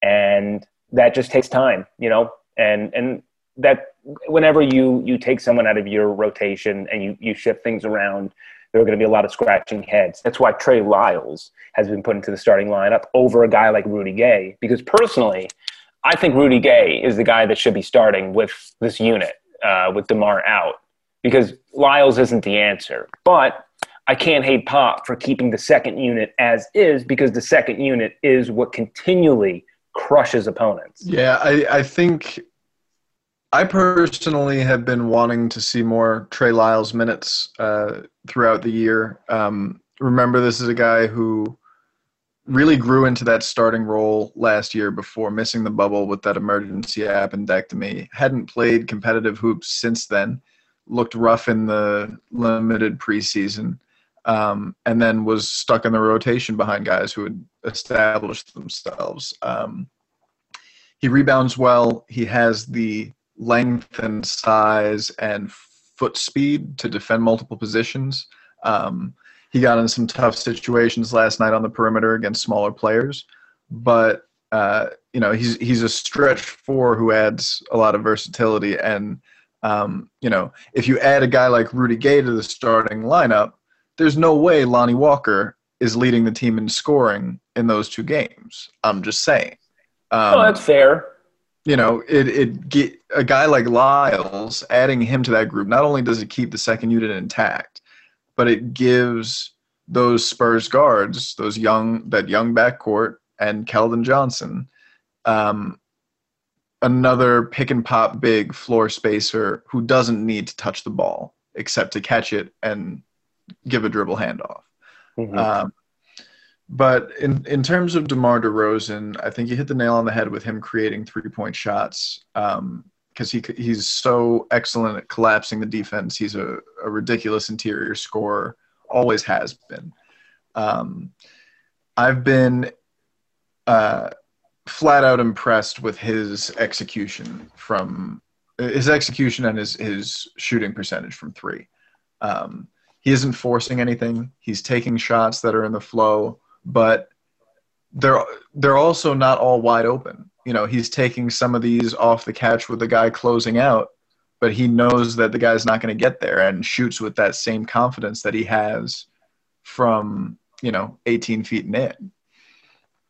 and that just takes time. You know, and and that whenever you you take someone out of your rotation and you you shift things around there are going to be a lot of scratching heads. That's why Trey Lyles has been put into the starting lineup over a guy like Rudy Gay. Because personally, I think Rudy Gay is the guy that should be starting with this unit uh, with DeMar out. Because Lyles isn't the answer. But I can't hate Pop for keeping the second unit as is because the second unit is what continually crushes opponents. Yeah, I, I think I personally have been wanting to see more Trey Lyles minutes uh, throughout the year. Um, remember, this is a guy who really grew into that starting role last year before missing the bubble with that emergency appendectomy. Hadn't played competitive hoops since then. Looked rough in the limited preseason, um, and then was stuck in the rotation behind guys who had established themselves. Um, he rebounds well. He has the length and size and foot speed to defend multiple positions. Um, he got in some tough situations last night on the perimeter against smaller players, but uh, you know he's he's a stretch four who adds a lot of versatility. And um, you know if you add a guy like Rudy Gay to the starting lineup, there's no way Lonnie Walker is leading the team in scoring in those two games. I'm just saying. Um, oh, that's fair you know, it it get a guy like Lyles adding him to that group. Not only does it keep the second unit intact, but it gives those Spurs guards, those young that young backcourt and Keldon Johnson, um, another pick and pop big floor spacer who doesn't need to touch the ball except to catch it and give a dribble handoff. Mm-hmm. Um, but in, in terms of DeMar DeRozan, I think you hit the nail on the head with him creating three point shots because um, he, he's so excellent at collapsing the defense. He's a, a ridiculous interior scorer, always has been. Um, I've been uh, flat out impressed with his execution from his execution and his, his shooting percentage from three. Um, he isn't forcing anything. He's taking shots that are in the flow but they're they're also not all wide open. You know, he's taking some of these off the catch with the guy closing out, but he knows that the guy's not going to get there and shoots with that same confidence that he has from you know 18 feet and in.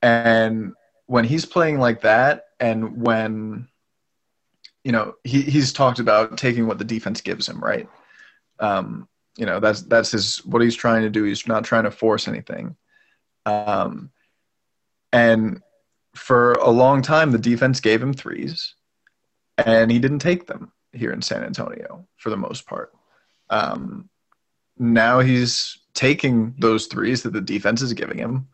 And when he's playing like that, and when you know he, he's talked about taking what the defense gives him, right? Um, you know that's that's his what he's trying to do. He's not trying to force anything. Um, and for a long time, the defense gave him threes, and he didn't take them here in San Antonio for the most part. Um, now he's taking those threes that the defense is giving him,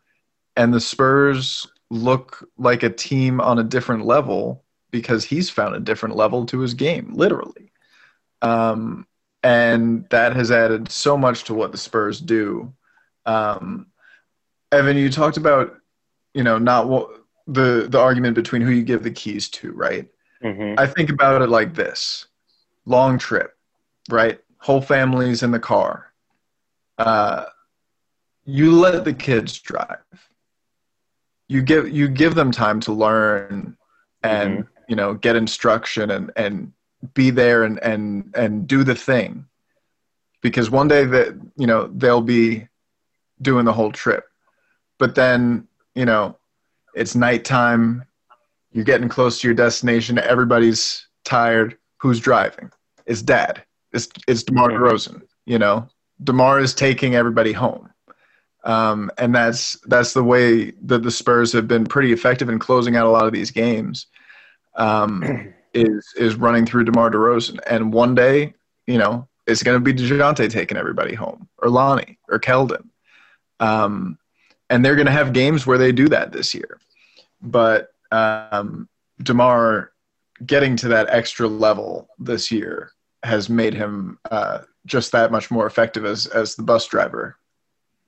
and the Spurs look like a team on a different level because he's found a different level to his game, literally. Um, and that has added so much to what the Spurs do. Um, Evan, you talked about, you know, not what the the argument between who you give the keys to, right? Mm-hmm. I think about it like this: long trip, right? Whole families in the car. Uh, you let the kids drive. You give you give them time to learn and mm-hmm. you know get instruction and and be there and and and do the thing because one day that you know they'll be doing the whole trip but then you know it's nighttime you're getting close to your destination everybody's tired who's driving it's dad it's it's demar DeRozan. you know demar is taking everybody home um, and that's that's the way that the spurs have been pretty effective in closing out a lot of these games um, is is running through demar DeRozan. and one day you know it's going to be DeJounte taking everybody home, or Lonnie, or Keldon. Um, and they're going to have games where they do that this year. But um, Demar getting to that extra level this year has made him uh, just that much more effective as as the bus driver.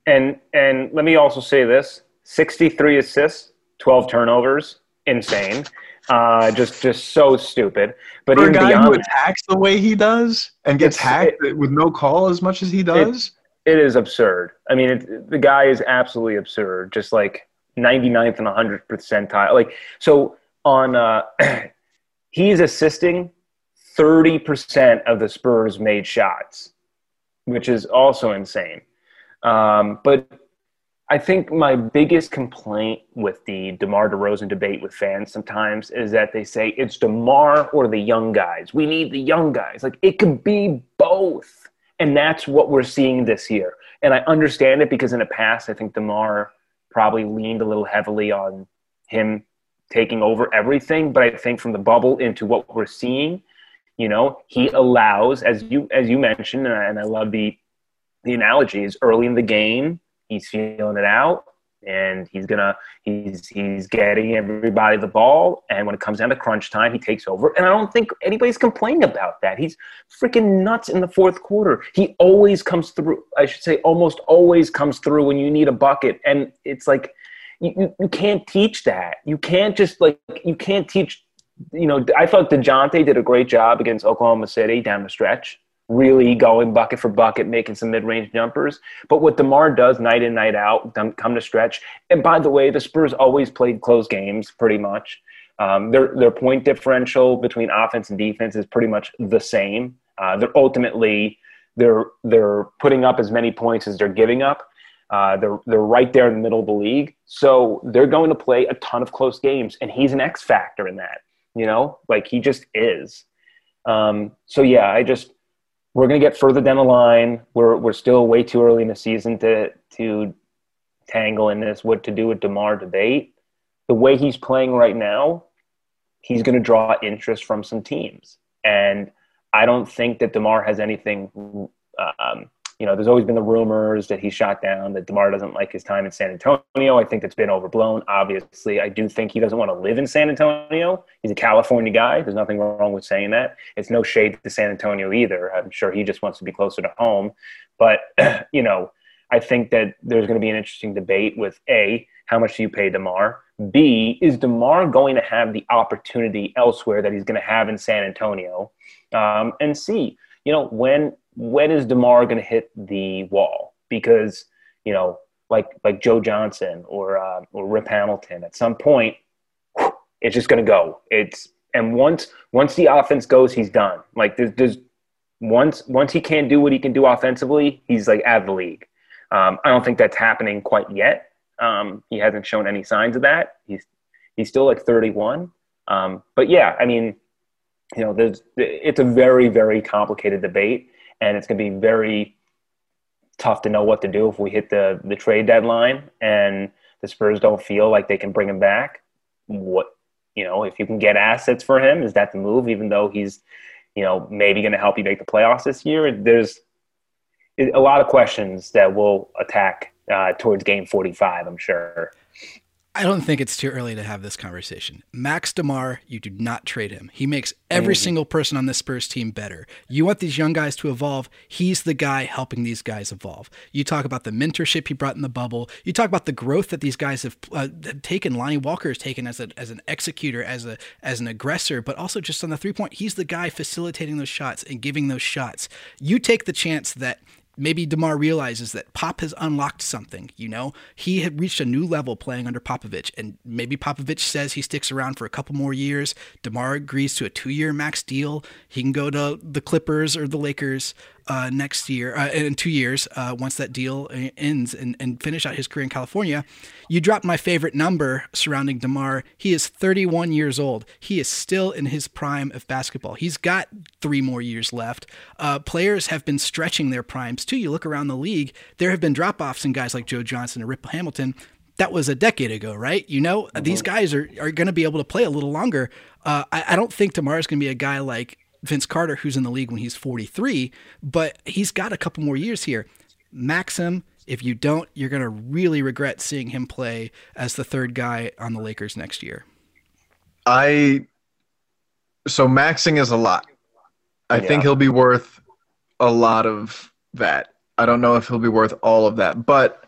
And and let me also say this: sixty-three assists, twelve turnovers, insane. Uh, just just so stupid. But for a guy beyond, who attacks the way he does and gets hacked it, with no call as much as he does, it is absurd. I mean, it, the guy is absolutely absurd. Just like 99th and 100th percentile. Like so on, uh, he's assisting 30% of the Spurs made shots, which is also insane. Um, but I think my biggest complaint with the DeMar DeRozan debate with fans sometimes is that they say it's DeMar or the young guys. We need the young guys. Like it could be both. And that's what we're seeing this year. And I understand it because in the past, I think DeMar probably leaned a little heavily on him taking over everything. But I think from the bubble into what we're seeing, you know, he allows, as you as you mentioned, and I, and I love the the analogy is early in the game, he's feeling it out and he's gonna he's he's getting everybody the ball. And when it comes down to crunch time he takes over. And i don't think anybody's complaining about that. He's freaking nuts in the fourth quarter. He always comes through i should say almost always comes through when you need a bucket. And it's like you, you can't teach that. You can't just like you can't teach you know i thought DeJounte did a great job against oklahoma city down the stretch really going bucket for bucket, making some mid-range jumpers. But what DeMar does night in, night out, come to stretch. And by the way, the Spurs always played close games, pretty much. Um, their their point differential between offense and defense is pretty much the same. Uh, they're ultimately they're they're putting up as many points as they're giving up. Uh, they're they're right there in the middle of the league, so they're going to play a ton of close games, and he's an X factor in that. You know, like he just is. Um, so yeah, I just we're going to get further down the line. We're we're still way too early in the season to to tangle in this what to do with Demar debate. The way he's playing right now, he's going to draw interest from some teams. And I don't think that DeMar has anything. Um, you know, there's always been the rumors that he shot down, that DeMar doesn't like his time in San Antonio. I think that's been overblown. Obviously, I do think he doesn't want to live in San Antonio. He's a California guy. There's nothing wrong with saying that. It's no shade to San Antonio either. I'm sure he just wants to be closer to home. But, you know, I think that there's going to be an interesting debate with A, how much do you pay DeMar? B, is DeMar going to have the opportunity elsewhere that he's going to have in San Antonio? Um, and C, you know, when when is DeMar going to hit the wall? Because you know, like like Joe Johnson or uh, or Rip Hamilton, at some point, it's just going to go. It's and once once the offense goes, he's done. Like there's, there's once once he can't do what he can do offensively, he's like out of the league. Um, I don't think that's happening quite yet. Um, he hasn't shown any signs of that. He's he's still like 31. Um, but yeah, I mean, you know, there's it's a very very complicated debate, and it's going to be very tough to know what to do if we hit the the trade deadline and the Spurs don't feel like they can bring him back. What you know, if you can get assets for him, is that the move? Even though he's you know maybe going to help you make the playoffs this year, there's a lot of questions that will attack uh, towards game 45, I'm sure. I don't think it's too early to have this conversation. Max DeMar, you do not trade him. He makes every mm-hmm. single person on this Spurs team better. You want these young guys to evolve. He's the guy helping these guys evolve. You talk about the mentorship he brought in the bubble. You talk about the growth that these guys have, uh, taken. Lonnie Walker has taken as a as an executor, as a as an aggressor, but also just on the three point. He's the guy facilitating those shots and giving those shots. You take the chance that maybe DeMar realizes that Pop has unlocked something, you know? He had reached a new level playing under Popovich, and maybe Popovich says he sticks around for a couple more years. DeMar agrees to a two year max deal. He can go to the Clippers or the Lakers uh, next year, uh, in two years, uh, once that deal ends and, and finish out his career in California. You dropped my favorite number surrounding DeMar. He is 31 years old. He is still in his prime of basketball. He's got three more years left. Uh, players have been stretching their primes too. You look around the league, there have been drop offs in guys like Joe Johnson and Rip Hamilton that was a decade ago, right? You know, mm-hmm. these guys are, are going to be able to play a little longer. Uh, I, I, don't think DeMar is going to be a guy like Vince Carter, who's in the league when he's 43, but he's got a couple more years here. Maxim, if you don't, you're going to really regret seeing him play as the third guy on the Lakers next year. I so maxing is a lot. I yeah. think he'll be worth a lot of that. I don't know if he'll be worth all of that, but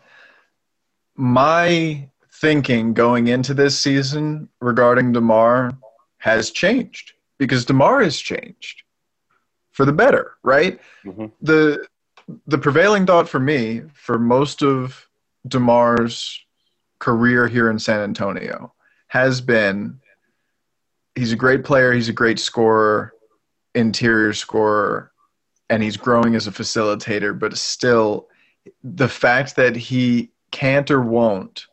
my thinking going into this season regarding DeMar has changed because DeMar has changed for the better, right? Mm-hmm. The the prevailing thought for me for most of DeMar's career here in San Antonio has been he's a great player, he's a great scorer, interior scorer, and he's growing as a facilitator, but still the fact that he can't or won't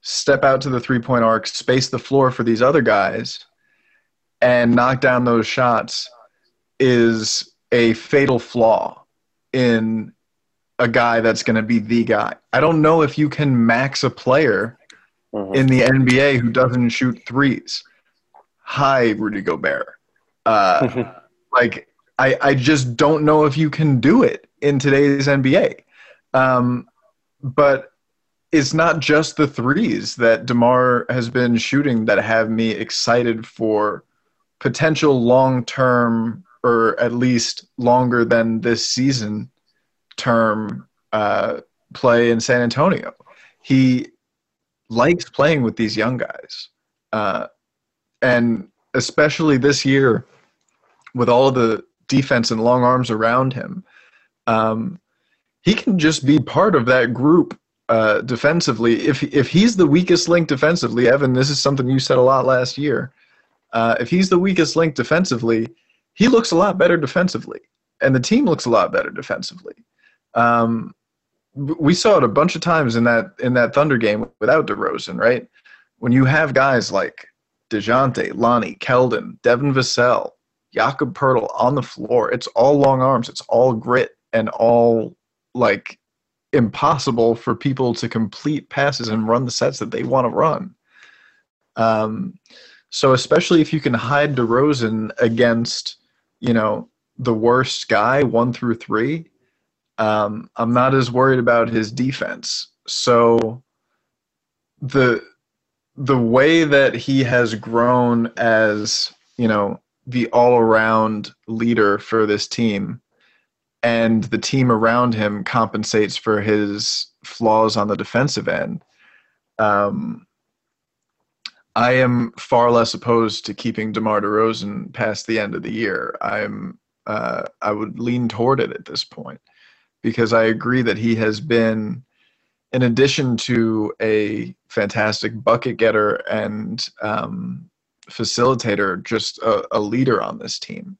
step out to the three point arc, space the floor for these other guys and knock down those shots is a fatal flaw in a guy that's going to be the guy. I don't know if you can max a player mm-hmm. in the NBA who doesn't shoot threes. Hi, Rudy Gobert. Uh, like, I, I just don't know if you can do it in today's NBA. Um, but it's not just the threes that DeMar has been shooting that have me excited for potential long term or at least longer than this season term uh, play in San Antonio. He likes playing with these young guys. Uh, and especially this year, with all the defense and long arms around him, um, he can just be part of that group uh, defensively. If if he's the weakest link defensively, Evan, this is something you said a lot last year. Uh, if he's the weakest link defensively, he looks a lot better defensively, and the team looks a lot better defensively. Um, we saw it a bunch of times in that in that Thunder game without DeRozan, right? When you have guys like Dejounte, Lonnie, Keldon, Devin Vassell, Jakob Poeltl on the floor, it's all long arms, it's all grit, and all like impossible for people to complete passes and run the sets that they want to run. Um, So especially if you can hide DeRozan against, you know, the worst guy one through three, um, I'm not as worried about his defense. So the the way that he has grown as you know the all around leader for this team and the team around him compensates for his flaws on the defensive end. Um, I am far less opposed to keeping DeMar DeRozan past the end of the year. I'm uh, I would lean toward it at this point because I agree that he has been, in addition to a fantastic bucket getter and um, facilitator, just a, a, leader on this team.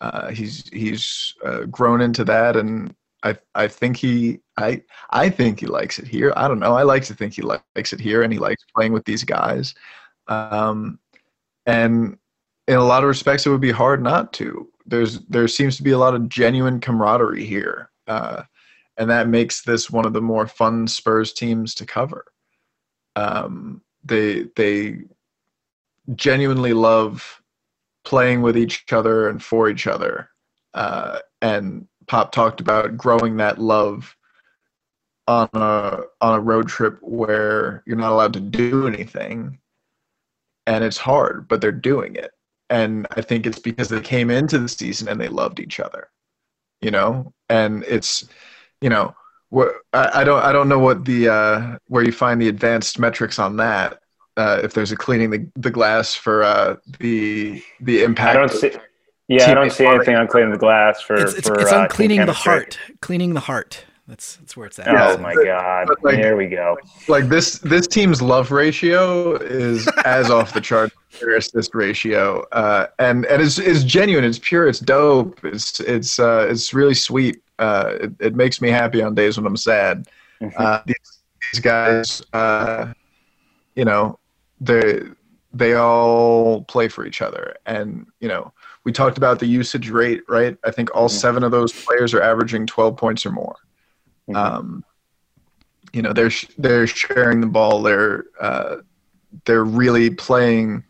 Uh, he's he's uh, grown into that, and I I think he I I think he likes it here. I don't know. I like to think he likes it here, and he likes playing with these guys. Um, and in a lot of respects, it would be hard not to. There's there seems to be a lot of genuine camaraderie here, uh, and that makes this one of the more fun Spurs teams to cover. Um, they they genuinely love playing with each other and for each other. Uh, and Pop talked about growing that love on a on a road trip where you're not allowed to do anything, and it's hard, but they're doing it. And I think it's because they came into the season and they loved each other, you know. And it's, you know, what I, I don't I don't know what the uh, where you find the advanced metrics on that, uh, if there's a cleaning the, the glass for uh, the the impact. I don't see. Yeah, I don't see anything on cleaning the glass for. It's, it's, for, it's on uh, cleaning the heart. Cleaning the heart. That's that's where it's at. Oh my god! Like, there we go. Like this this team's love ratio is as off the chart their assist ratio, uh, and and it's it's genuine. It's pure. It's dope. It's it's uh, it's really sweet. Uh, it, it makes me happy on days when I'm sad. Mm-hmm. Uh, these, these guys, uh, you know, they they all play for each other and you know we talked about the usage rate right i think all mm-hmm. seven of those players are averaging 12 points or more mm-hmm. um, you know they're they're sharing the ball they're uh, they're really playing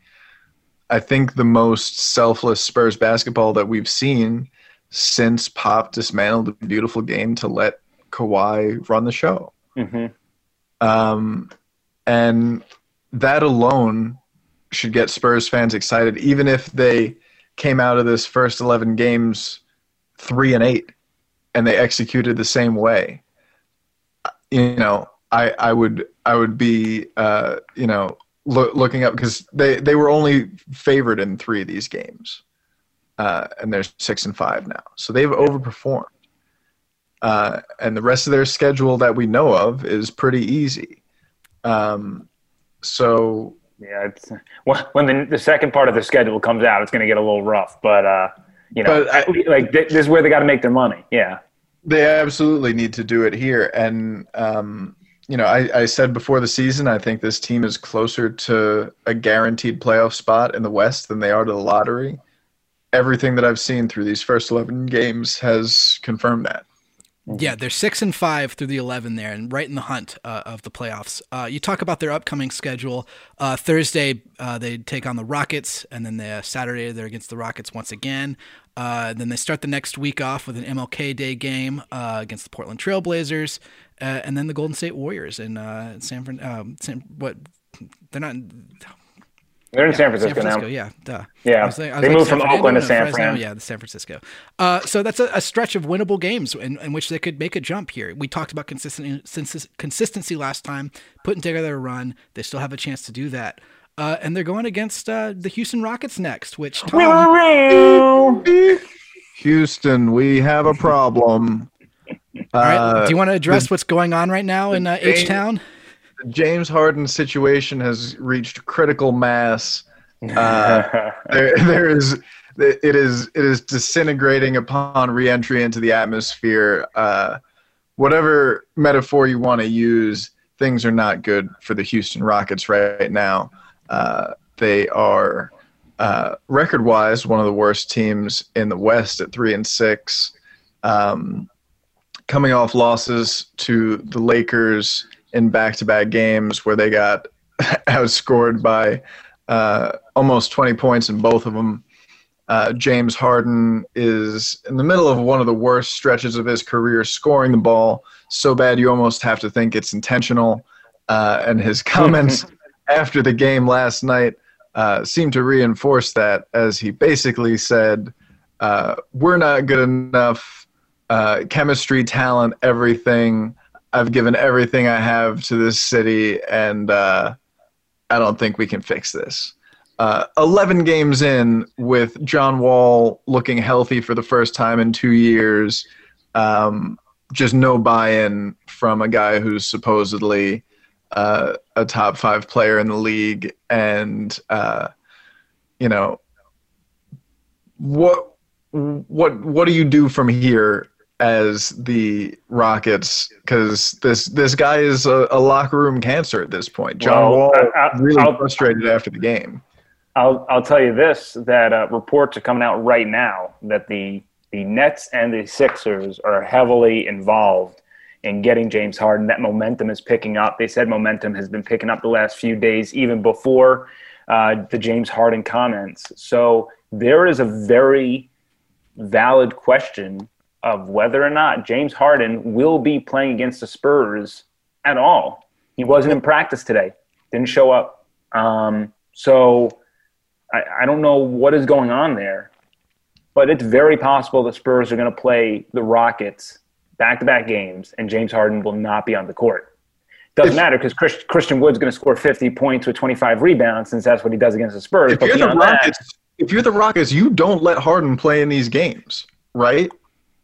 i think the most selfless spurs basketball that we've seen since pop dismantled the beautiful game to let Kawhi run the show mm-hmm. um, and that alone should get Spurs fans excited, even if they came out of this first 11 games three and eight and they executed the same way. You know, I, I would I would be uh, you know lo- looking up because they, they were only favored in three of these games, uh, and they're six and five now, so they've overperformed. Uh, and the rest of their schedule that we know of is pretty easy. Um, so yeah, it's when the the second part of the schedule comes out, it's going to get a little rough. But uh, you know, I, like this is where they got to make their money. Yeah, they absolutely need to do it here. And um, you know, I, I said before the season, I think this team is closer to a guaranteed playoff spot in the West than they are to the lottery. Everything that I've seen through these first eleven games has confirmed that. Yeah, they're six and five through the eleven there, and right in the hunt uh, of the playoffs. Uh, you talk about their upcoming schedule. Uh, Thursday uh, they take on the Rockets, and then the uh, Saturday they're against the Rockets once again. Uh, then they start the next week off with an MLK Day game against the Portland Trailblazers, and then the Golden State Warriors in San Fran. Um, San, what they're not. They're in yeah, San Francisco, San Francisco now. Yeah, duh. Yeah, like, they like moved from Fernando, Oakland to no, San Fresno, Fran. Yeah, the San Francisco. Uh, so that's a, a, stretch of winnable games in, in, which they could make a jump here. We talked about consistency, consistency last time, putting together a run. They still have a chance to do that. Uh, and they're going against uh, the Houston Rockets next, which Tom, Houston, we have a problem. All right, do you want to address what's going on right now in uh, H Town? James Harden situation has reached critical mass uh, there, there is it is it is disintegrating upon reentry into the atmosphere. Uh, whatever metaphor you want to use, things are not good for the Houston Rockets right now. Uh, they are uh, record-wise one of the worst teams in the West at three and six, um, coming off losses to the Lakers in back-to-back games where they got outscored by uh, almost 20 points in both of them. Uh, James Harden is in the middle of one of the worst stretches of his career, scoring the ball so bad you almost have to think it's intentional. Uh, and his comments after the game last night uh, seemed to reinforce that, as he basically said, uh, "We're not good enough. Uh, chemistry, talent, everything. I've given everything I have to this city, and uh, I don't think we can fix this." Uh, 11 games in with John Wall looking healthy for the first time in two years. Um, just no buy in from a guy who's supposedly uh, a top five player in the league. And, uh, you know, what, what, what do you do from here as the Rockets because this this guy is a, a, locker room cancer at this point. John well, Wall I, I, really I'll, frustrated after the game. I'll I'll tell you this: that uh, reports are coming out right now that the the Nets and the Sixers are heavily involved in getting James Harden. That momentum is picking up. They said momentum has been picking up the last few days, even before uh, the James Harden comments. So there is a very valid question of whether or not James Harden will be playing against the Spurs at all. He wasn't in practice today, didn't show up. Um, so I, I don't know what is going on there, but it's very possible the Spurs are going to play the Rockets back to back games and James Harden will not be on the court. Doesn't if, matter because Chris, Christian Wood's going to score 50 points with 25 rebounds since that's what he does against the Spurs. If, but you're the, Rockets, that, if you're the Rockets, you don't let Harden play in these games, right?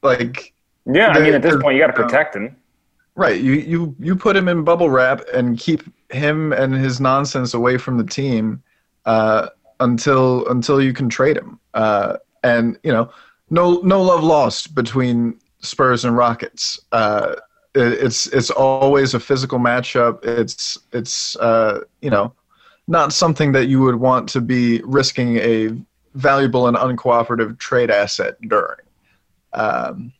Like, yeah, I mean, at this point, you got to protect him. Right. You, you, you put him in bubble wrap and keep him and his nonsense away from the team. Uh, until until you can trade him. Uh, and you know, no no love lost between Spurs and Rockets. Uh, it, it's it's always a physical matchup. It's it's uh, you know not something that you would want to be risking a valuable and uncooperative trade asset during. Um,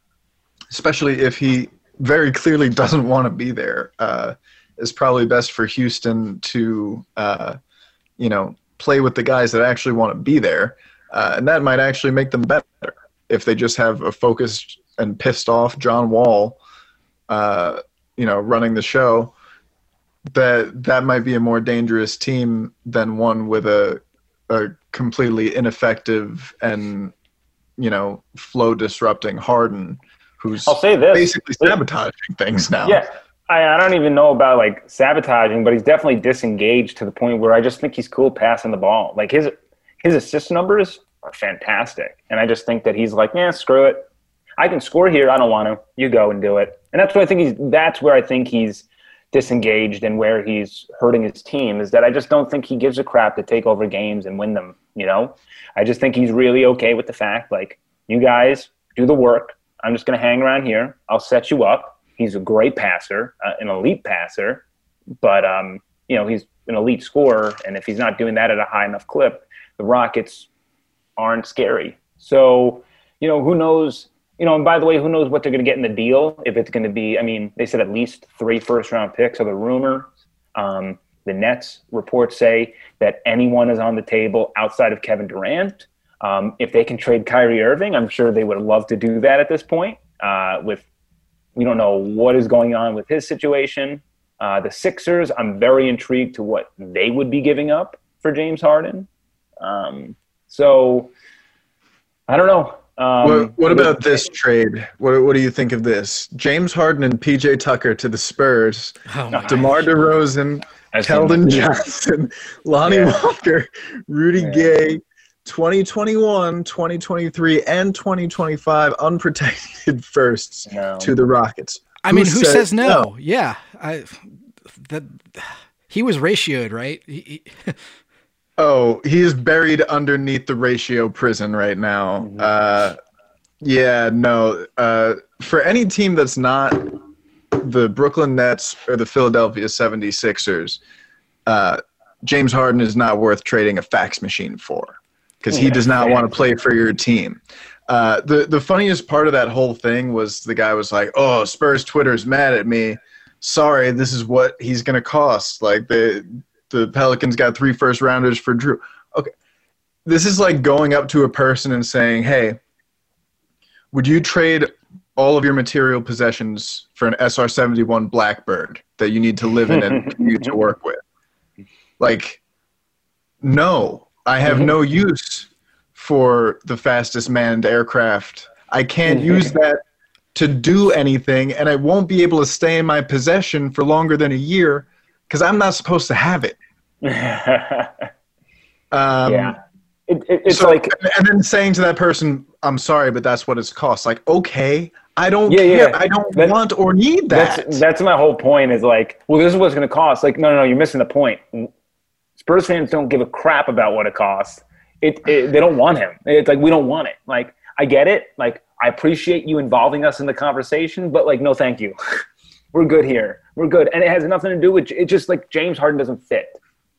especially if he very clearly doesn't want to be there. Uh, it's probably best for Houston to, uh, you know, play with the guys that actually want to be there, uh, and that might actually make them better if they just have a focused and pissed off John Wall, uh, you know, running the show. That that might be a more dangerous team than one with a a completely ineffective and you know flow disrupting Harden, who's I'll say this basically sabotaging things now. Yeah, I, I don't even know about like sabotaging, but he's definitely disengaged to the point where I just think he's cool passing the ball. Like his his assist numbers are fantastic, and I just think that he's like, yeah, screw it. I can score here. I don't want to. You go and do it. And that's what I think he's. That's where I think he's disengaged and where he's hurting his team is that I just don't think he gives a crap to take over games and win them. You know, I just think he's really okay with the fact like you guys do the work. I'm just going to hang around here. I'll set you up He's a great passer, uh, an elite passer, but um, you know he's an elite scorer, and if he's not doing that at a high enough clip, the Rockets aren't scary. So you know who knows. You know, and by the way, who knows what they're going to get in the deal? If it's going to be, I mean, they said at least three first round picks are the rumor. Um, the Nets reports say that anyone is on the table outside of Kevin Durant. Um, if they can trade Kyrie Irving, I'm sure they would love to do that at this point. Uh, with we don't know what is going on with his situation. Uh, the Sixers, I'm very intrigued to what they would be giving up for James Harden. Um, so I don't know. Um, what, what, about this trade? What, what do you think of this? James Harden and PJ Tucker to the Spurs. Oh DeMar DeRozan, Keldon Johnson, Lonnie yeah. Walker, Rudy yeah. Gay, 2021, 2023, and 2025 unprotected firsts no. to the Rockets. I mean, who says, says no? no? Yeah, I that he was ratioed, right? He, he, oh, he is buried underneath the ratio prison right now. Mm-hmm. Uh, yeah, no. Uh, for any team that's not the Brooklyn Nets or the Philadelphia 76ers, uh, James Harden is not worth trading a fax machine for because he does not want to play for your team. Uh, the the funniest part of that whole thing was the guy was like, "Oh, Spurs Twitter's mad at me. Sorry, this is what he's going to cost. Like the the Pelicans got three first rounders for Jrue. okay, this is like going up to a person and saying, "Hey, would you trade all of your material possessions for an SR-71 Blackbird that you need to live in and commute to work with?" Like, no, I have no mm-hmm. use for the fastest manned aircraft. I can't mm-hmm. use that to do anything, and I won't be able to stay in my possession for longer than a year because I'm not supposed to have it. Um, yeah. It, it, it's so- like and then saying to that person, "I'm sorry, but that's what it's cost." Like, okay, I don't Yeah, care. yeah. I don't That- want or need that. That's that's my whole point. Is like, well, this is what's going to cost. Like, no, no, no, you're missing the point. Spurs fans don't give a crap about what it costs. It, it they don't want him. It's like we don't want it. Like, I get it. Like, I appreciate you involving us in the conversation, but like, no, thank you. We're good here. We're good, and it has nothing to do with. it. just like James Harden doesn't fit.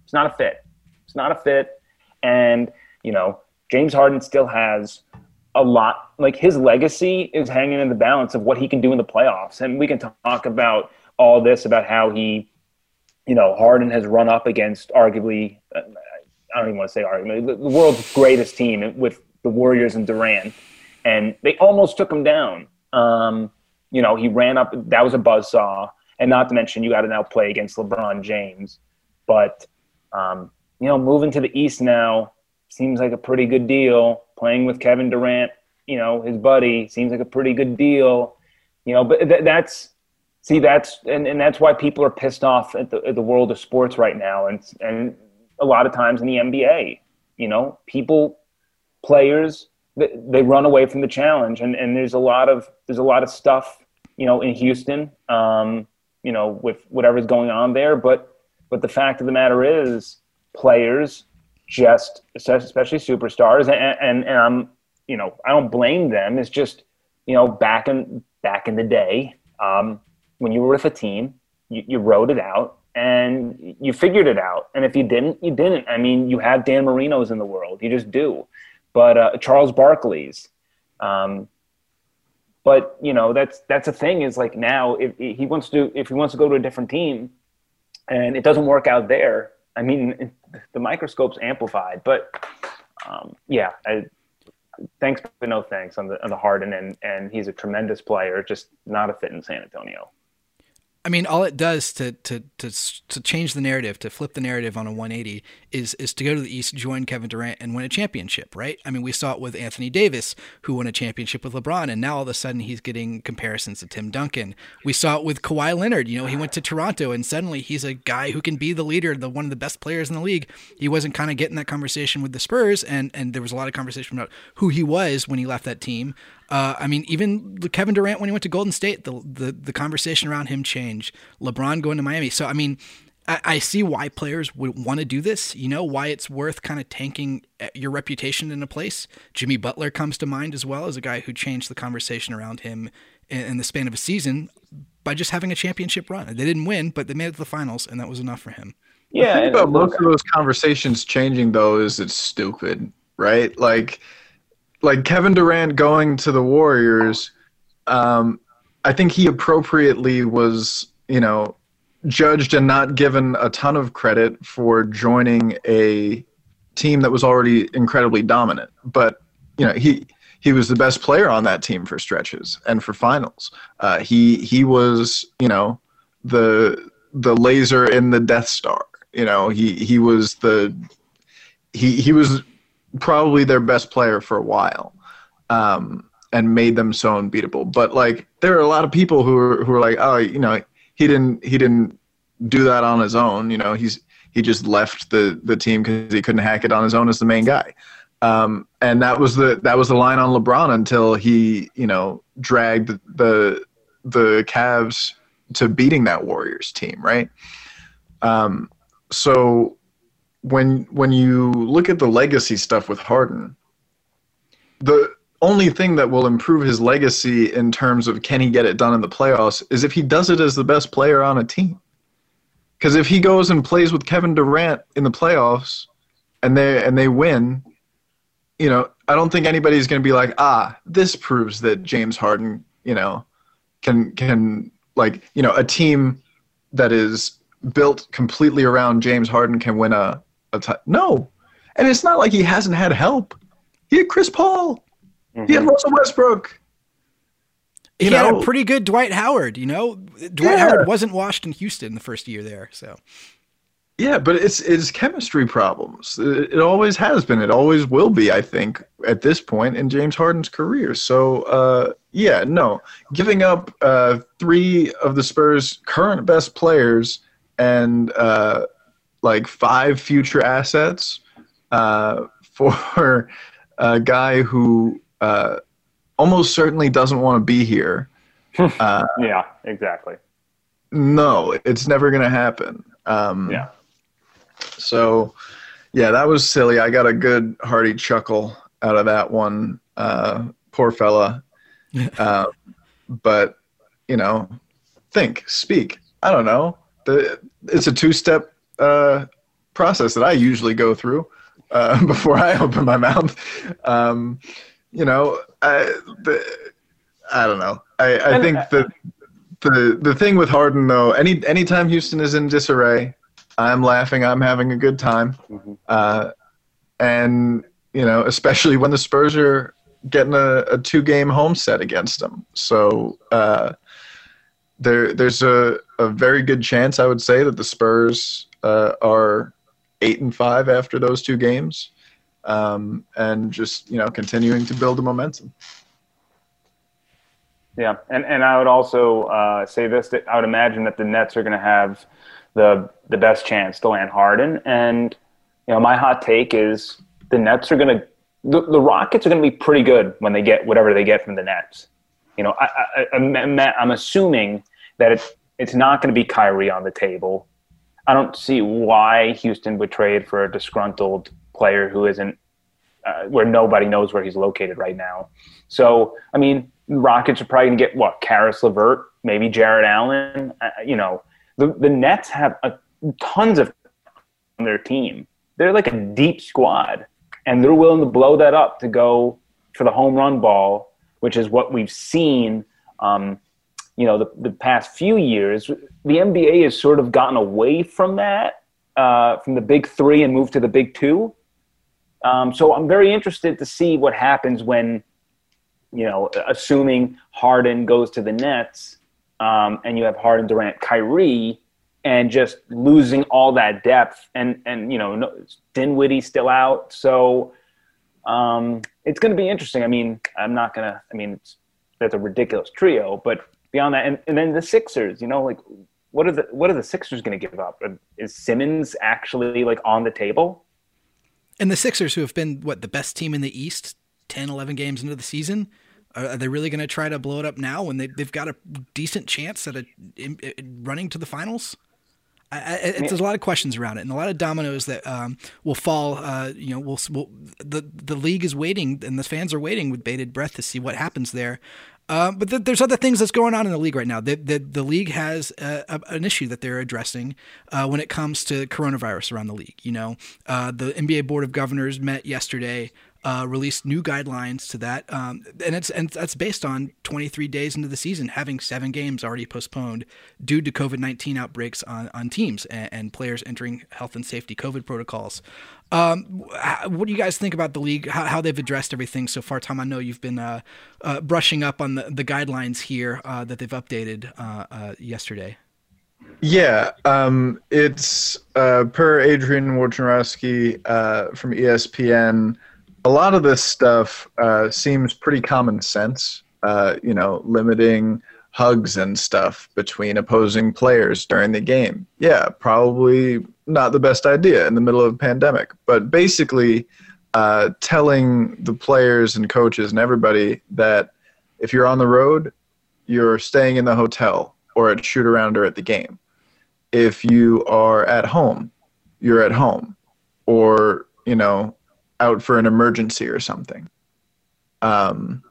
It's not a fit. It's not a fit, and you know, James Harden still has a lot like his legacy is hanging in the balance of what he can do in the playoffs and we can talk about all this about how he you know Harden has run up against arguably uh, I don't even want to say arguably the, world's greatest team with the Warriors and Durant and they almost took him down um, you know he ran up that was a buzzsaw and not to mention you got to now play against LeBron James but um, you know moving to the East now seems like a pretty good deal. Playing with Kevin Durant, you know, his buddy, seems like a pretty good deal. You know, but th- that's see that's and, and that's why people are pissed off at the at the world of sports right now, and and a lot of times in the NBA, you know, people, players, they, run away from the challenge, and and there's a lot of there's a lot of stuff, you know, in Houston, um, you know, with whatever's going on there, but but the fact of the matter is, players just especially superstars and, and and I'm you know I don't blame them. It's just you know back in back in the day um, when you were with a team you, you wrote it out and you figured it out. And if you didn't you didn't. I mean you have Dan Marino's in the world. You just do. But uh, Charles Barkley's um, but you know that's that's a thing is like now if he wants to if he wants to go to a different team and it doesn't work out there I mean, the microscope's amplified, but um, yeah, I, thanks but no thanks on the on the Harden, and and he's a tremendous player, just not a fit in San Antonio. I mean, all it does to to to to change the narrative, to flip the narrative on a 180, is is to go to the East, join Kevin Durant, and win a championship, right? I mean, we saw it with Anthony Davis, who won a championship with LeBron, and now all of a sudden he's getting comparisons to Tim Duncan. We saw it with Kawhi Leonard. You know, he went to Toronto, and suddenly he's a guy who can be the leader, the one of the best players in the league. He wasn't kind of getting that conversation with the Spurs, and and there was a lot of conversation about who he was when he left that team. Uh, I mean, even Kevin Durant when he went to Golden State, the, the the conversation around him changed. LeBron going to Miami. So I mean, I, I see why players would want to do this. You know why it's worth kind of tanking uh, your reputation in a place. Jimmy Butler comes to mind as well as a guy who changed the conversation around him in, in the span of a season by just having a championship run. They didn't win, but they made it to the finals, and that was enough for him. Yeah, the thing about most of those conversations changing though is it's stupid, right? Like, like Kevin Durant going to the Warriors. Um, I think he appropriately was, you know, judged and not given a ton of credit for joining a team that was already incredibly dominant. But you know, he he was the best player on that team for stretches and for finals. Uh, he he was, you know, the the laser in the Death Star. You know, he he was the he he was probably their best player for a while, um, and made them so unbeatable. But like, there are a lot of people who are who are like, oh, you know, he didn't he didn't do that on his own. You know, he's he just left the the team because he couldn't hack it on his own as the main guy. Um, and that was the that was the line on LeBron until he you know dragged the the Cavs to beating that Warriors team, right? Um, so when when you look at the legacy stuff with Harden, the only thing that will improve his legacy in terms of can he get it done in the playoffs is if he does it as the best player on a team. Because if he goes and plays with Kevin Durant in the playoffs and they and they win, you know, I don't think anybody's going to be like, ah, this proves that James Harden, you know, can can like you know a team that is built completely around James Harden can win a, a t- no, And it's not like he hasn't had help. He had Chris Paul. Mm-hmm. He had mm-hmm. Russell Westbrook. He you had a pretty good Dwight Howard. You know, Dwight yeah. Howard wasn't washed in Houston the first year there, so. Yeah, but it's it's chemistry problems. It, it always has been. It always will be. I think at this point in James Harden's career. So uh, yeah, no, giving up uh, three of the Spurs' current best players and uh, like five future assets uh, for a guy who uh, almost certainly doesn't want to be here. Uh, yeah, exactly. No, it's never going to happen. Um, yeah. So, yeah, that was silly. I got a good hearty chuckle out of that one. Uh, poor fella. uh, but you know, think, speak. I don't know. The, it's a two-step uh, process that I usually go through uh, before I open my mouth. Um, you know, I, the, I don't know. I, I think that the the thing with Harden though, any anytime Houston is in disarray, I'm laughing. I'm having a good time. Mm-hmm. Uh, and you know, especially when the Spurs are getting a, a two game home set against them. So uh, there there's a, a very good chance I would say that the Spurs uh, are eight and five after those two games, um, and just you know continuing to build the momentum. Yeah, and and I would also uh, say this: that I would imagine that the Nets are going to have the the best chance to land Harden. And you know, my hot take is the Nets are going to the, the Rockets are going to be pretty good when they get whatever they get from the Nets. You know, I, I, I'm, I'm assuming that it's it's not going to be Kyrie on the table. I don't see why Houston would trade for a disgruntled player who isn't uh, where nobody knows where he's located right now. So, I mean, Rockets are probably to get what Caris LeVert, maybe Jarrett Allen. Uh, you know, the the Nets have a, tons of on their team. They're like a deep squad, and they're willing to blow that up to go for the home run ball, which is what we've seen. Um, you know, the, the past few years, the NBA has sort of gotten away from that, uh, from the big three, and moved to the big two. Um, so I'm very interested to see what happens when, you know, assuming Harden goes to the Nets um, and you have Harden, Durant, Kyrie, and just losing all that depth, and and you know no, Dinwiddie still out, so um, it's going to be interesting. I mean, I'm not gonna. I mean, that's a ridiculous trio, but beyond that, and, and then the Sixers, you know, like what are the what are the Sixers going to give up? Is Simmons actually like on the table? And the Sixers, who have been what the best team in the East, 10, 11 games into the season, are they really going to try to blow it up now when they, they've got a decent chance at a, in, in running to the finals? I, I, there's a lot of questions around it, and a lot of dominoes that um, will fall. Uh, you know, will will the the league is waiting, and the fans are waiting with bated breath to see what happens there. Uh, but th- there's other things that's going on in the league right now. The the, the league has a, a, an issue that they're addressing uh, when it comes to coronavirus around the league. You know, uh, the NBA Board of Governors met yesterday uh, released new guidelines to that, um, and it's and that's based on 23 days into the season, having seven games already postponed due to COVID-19 outbreaks on, on teams and, and players entering health and safety COVID protocols. Um, what do you guys think about the league? How, how, they've addressed everything so far? Tom, I know you've been uh, uh, brushing up on the, the guidelines here uh, that they've updated uh, uh, yesterday. Yeah, um, it's uh, per Adrian Wojnarowski from ESPN a lot of this stuff uh, seems pretty common sense. Uh, you know, limiting hugs and stuff between opposing players during the game. Yeah, probably not the best idea in the middle of a pandemic. But basically, uh, telling the players and coaches and everybody that if you're on the road, you're staying in the hotel or at shoot around or at the game. If you are at home, you're at home. Or, you know, out for an emergency or something. Um,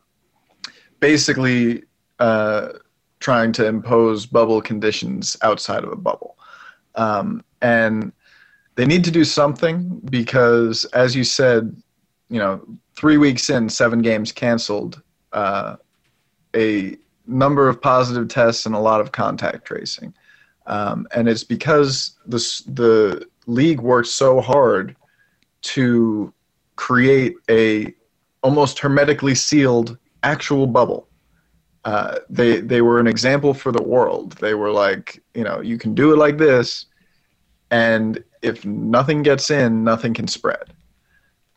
basically, uh, trying to impose bubble conditions outside of a bubble. Um, and they need to do something because, as you said, you know, three weeks in, seven games canceled, uh, a number of positive tests and a lot of contact tracing. Um, and it's because the, the league worked so hard to create a almost hermetically sealed actual bubble. Uh, they they were an example for the world. They were like, you know, you can do it like this, and if nothing gets in, nothing can spread.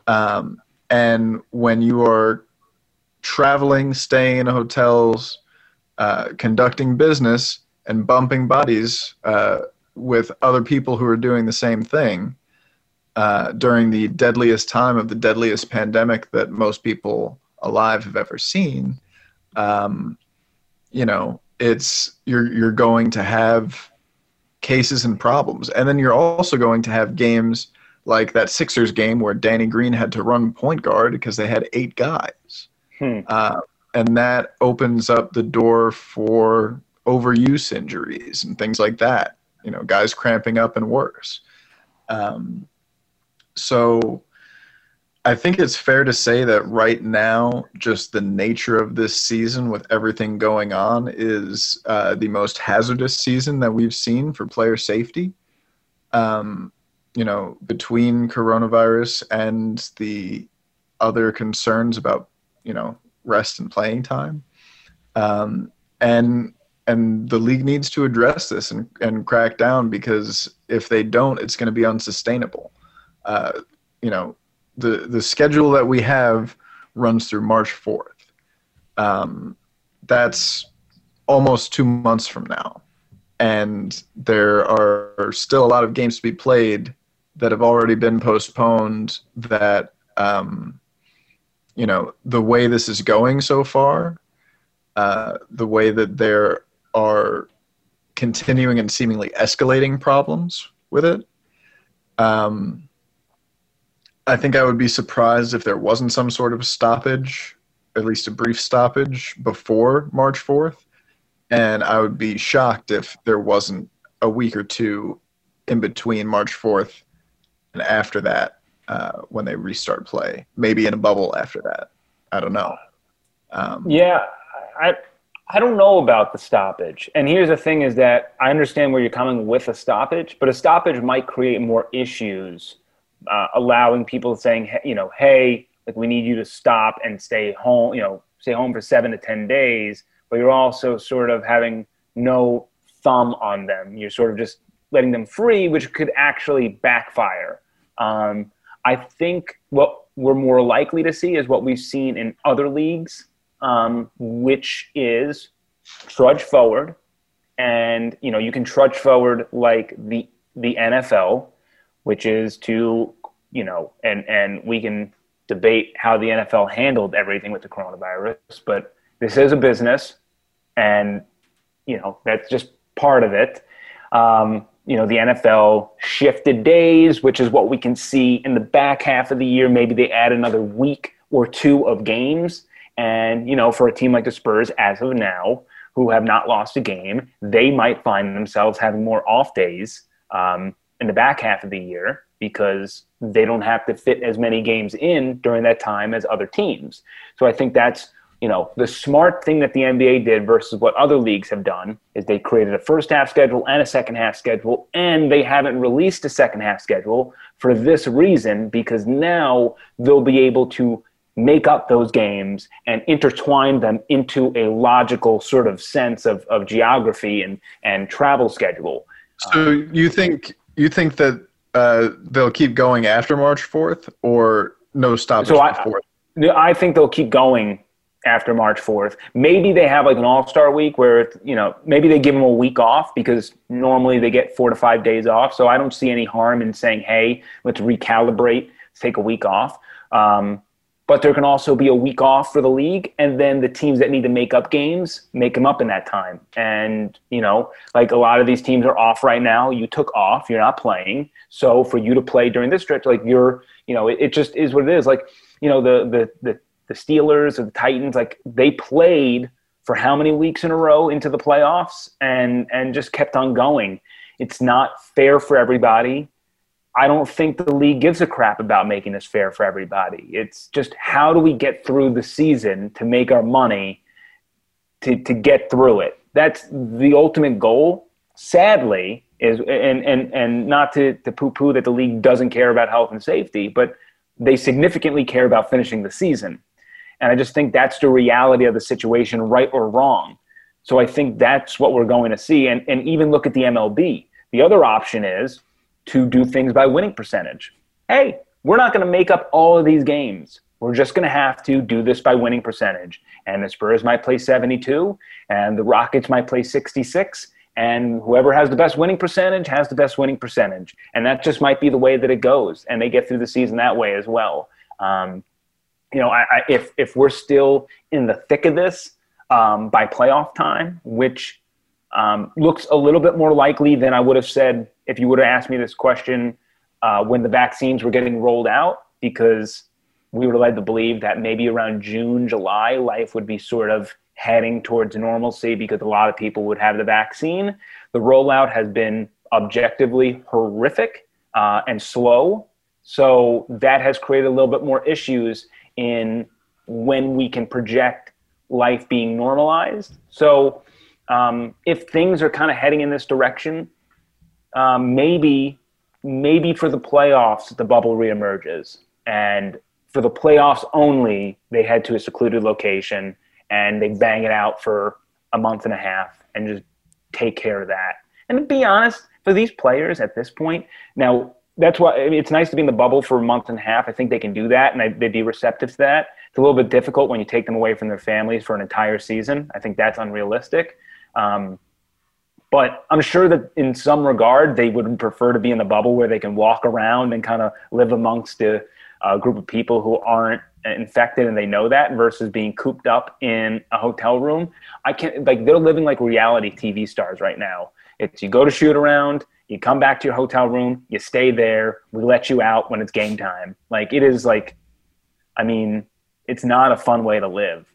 Um, and when you are traveling, staying in hotels, uh, conducting business, and bumping bodies uh, with other people who are doing the same thing uh, during the deadliest time of the deadliest pandemic that most people alive have ever seen, um, you know, it's you're you're going to have cases and problems, and then you're also going to have games like that Sixers game where Danny Green had to run point guard because they had eight guys. Hmm. Uh, and that opens up the door for overuse injuries and things like that. You know, guys cramping up and worse. Um, so I think it's fair to say that right now, just the nature of this season with everything going on is uh, the most hazardous season that we've seen for player safety. Um, you know, between coronavirus and the other concerns about, you know, rest and playing time. Um, and and the league needs to address this and, and crack down because if they don't, it's going to be unsustainable. Uh, you know, the the schedule that we have runs through March fourth. Um, that's almost two months from now, and there are still a lot of games to be played that have already been postponed. That um, you know, the way this is going so far, uh, the way that there are continuing and seemingly escalating problems with it. Um, I think I would be surprised if there wasn't some sort of stoppage, at least a brief stoppage before March 4th. And I would be shocked if there wasn't a week or two in between March 4th and after that uh, when they restart play. Maybe in a bubble after that. I don't know. Um, yeah, I I don't know about the stoppage. And here's the thing: is that I understand where you're coming with a stoppage, but a stoppage might create more issues uh, allowing people saying, you know, hey, like we need you to stop and stay home, you know, stay home for seven to 10 days, but you're also sort of having no thumb on them. You're sort of just letting them free, which could actually backfire. Um, I think what we're more likely to see is what we've seen in other leagues, um, which is trudge forward. And, you know, you can trudge forward like the, the NFL, which is to, you know, and, and we can debate how the NFL handled everything with the coronavirus, but this is a business and, you know, that's just part of it. Um, you know, the NFL shifted days, which is what we can see in the back half of the year. Maybe they add another week or two of games. And, you know, for a team like the Spurs, as of now, who have not lost a game, they might find themselves having more off days um, in the back half of the year because they don't have to fit as many games in during that time as other teams. So I think that's you know the smart thing that the NBA did versus what other leagues have done is they created a first half schedule and a second half schedule and they haven't released a second half schedule for this reason because now they'll be able to make up those games and intertwine them into a logical sort of sense of, of geography and, and travel schedule. So you think you think that uh, they'll keep going after March fourth, or no stoppage so I? I think they'll keep going after March 4th. Maybe they have like an all star week where, you know, maybe they give them a week off because normally they get four to five days off. So I don't see any harm in saying, hey, let's recalibrate, take a week off. Um, but there can also be a week off for the league and then the teams that need to make up games make them up in that time. And you know like a lot of these teams are off right now. You took off. You're not playing. So for you to play during this stretch like you're you know it, it just is what it is. Like you know the the the, the steelers or the titans like they played for how many weeks in a row into the playoffs and and just kept on going. It's not fair for everybody I don't think the league gives a crap about making this fair for everybody. It's just how do we get through the season to make our money to, to get through it? That's the ultimate goal. Sadly, is and and and not to to poo poo that the league doesn't care about health and safety, but they significantly care about finishing the season. And I just think that's the reality of the situation, right or wrong. So I think that's what we're going to see. And and even look at the MLB. The other option is to do things by winning percentage. Hey, we're not going to make up all of these games. We're just going to have to do this by winning percentage. And the Spurs might play 72, and the Rockets might play 66, and whoever has the best winning percentage has the best winning percentage. And that just might be the way that it goes. And they get through the season that way as well. Um, you know, I, I, if, if we're still in the thick of this um, by playoff time, which um, looks a little bit more likely than I would have said if you would have asked me this question uh, when the vaccines were getting rolled out, because we were led to believe that maybe around June, July, life would be sort of heading towards normalcy because a lot of people would have the vaccine. The rollout has been objectively horrific uh, and slow. So that has created a little bit more issues in when we can project life being normalized. So um, if things are kind of heading in this direction, um, maybe maybe for the playoffs the bubble reemerges, and for the playoffs only they head to a secluded location and they bang it out for a month and a half and just take care of that. And to be honest, for these players at this point, now that's why I mean, it's nice to be in the bubble for a month and a half. I think they can do that and they'd be receptive to that. It's a little bit difficult when you take them away from their families for an entire season. I think that's unrealistic. Um, but I'm sure that in some regard, they would prefer to be in the bubble where they can walk around and kind of live amongst a, a group of people who aren't infected and they know that versus being cooped up in a hotel room. I can't like they're living like reality TV stars right now. It's you go to shoot around, you come back to your hotel room, you stay there, we let you out when it's game time. Like it is like I mean, it's not a fun way to live.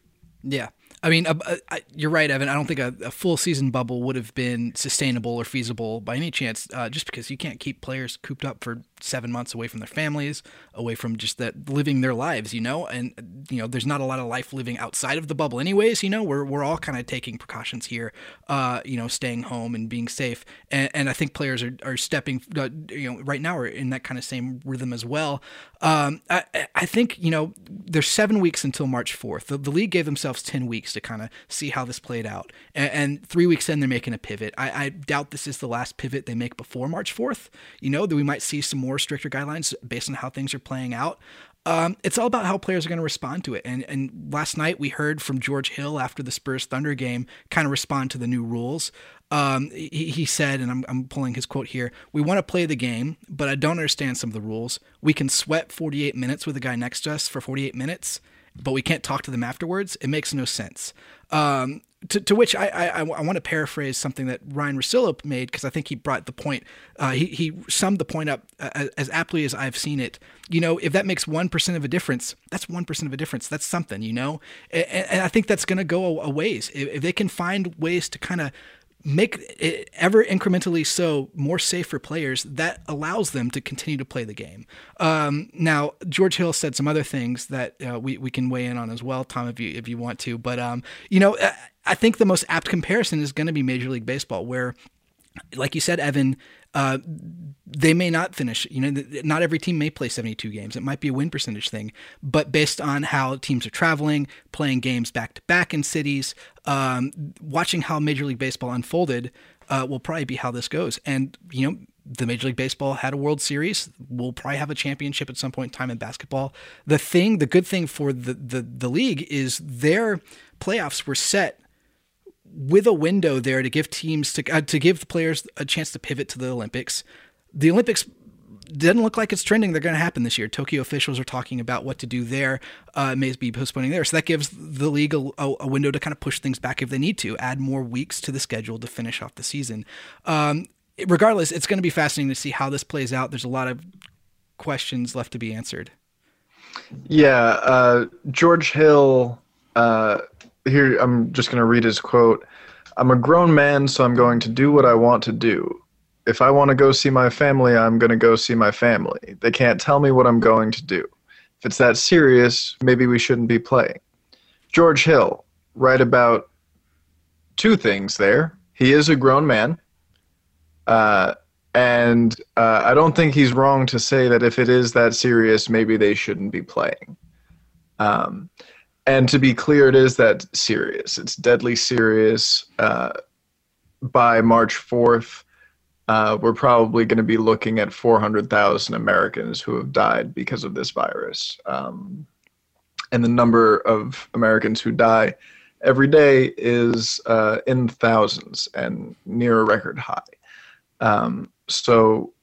Yeah. I mean, uh, uh, you're right, Evan. I don't think a, a, full season bubble would have been sustainable or feasible by any chance, uh, just because you can't keep players cooped up for seven months away from their families, away from just that living their lives, you know. And you know, there's not a lot of life living outside of the bubble, anyways. You know, we're we're all kind of taking precautions here, uh, you know, staying home and being safe. And, and I think players are are stepping, uh, you know, right now are in that kind of same rhythm as well. Um, I I think you know, there's seven weeks until March 4th. The, the league gave themselves ten weeks to kind of see how this played out. And, and, three weeks in, they're making a pivot. I, I, doubt this is the last pivot they make before March 4th. You know, that we might see some more stricter guidelines based on how things are playing out. Um, it's all about how players are going to respond to it. And, and last night we heard from George Hill after the Spurs Thunder game kind of respond to the new rules. Um, he, he, said, and I'm, I'm pulling his quote here We want to play the game, but I don't understand some of the rules. We can sweat 48 minutes with a guy next to us for 48 minutes but we can't talk to them afterwards. It makes no sense. Um, to, to which I, I, I want to paraphrase something that Ryan Russillo made because I think he brought the point. Uh, he, he summed the point up as, as, aptly as I've seen it. You know, if that makes 1% of a difference, that's 1% of a difference. That's something, you know? And, and I think that's going to go a, a ways. If, if they can find ways to kind of make it ever incrementally so more safe for players that allows them to continue to play the game. Um, now george hill said some other things that uh, we, we can weigh in on as well tom if you if you want to but um, you know i think the most apt comparison is going to be major league baseball where like you said evan uh, they may not finish. You know, not every team may play 72 games. It might be a win percentage thing, but based on how teams are traveling, playing games back to back in cities, um, watching how Major League Baseball unfolded uh, will probably be how this goes. And you know, the Major League Baseball had a World Series. We'll probably have a championship at some point in time in basketball. The thing, the good thing for the the, the league is their playoffs were set with a window there to give teams to uh, to give the players a chance to pivot to the Olympics. The Olympics doesn't look like it's trending. They're going to happen this year. Tokyo officials are talking about what to do there. Uh, may be postponing there, so that gives the league a, a, window to kind of push things back if they need to, add more weeks to the schedule to finish off the season. Um, regardless, it's going to be fascinating to see how this plays out. There's a lot of questions left to be answered. Yeah, uh, George Hill. Uh, here I'm just going to read his quote. I'm a grown man, so I'm going to do what I want to do. If I want to go see my family, I'm going to go see my family. They can't tell me what I'm going to do. If it's that serious, maybe we shouldn't be playing. George Hill, right about two things there. He is a grown man. Uh, and uh, I don't think he's wrong to say that if it is that serious, maybe they shouldn't be playing. Um, and to be clear, it is that serious. It's deadly serious. Uh, by March 4th, uh, we're probably going to be looking at 400,000 Americans who have died because of this virus. Um, and the number of Americans who die every day is uh, in thousands and near a record high. Um, so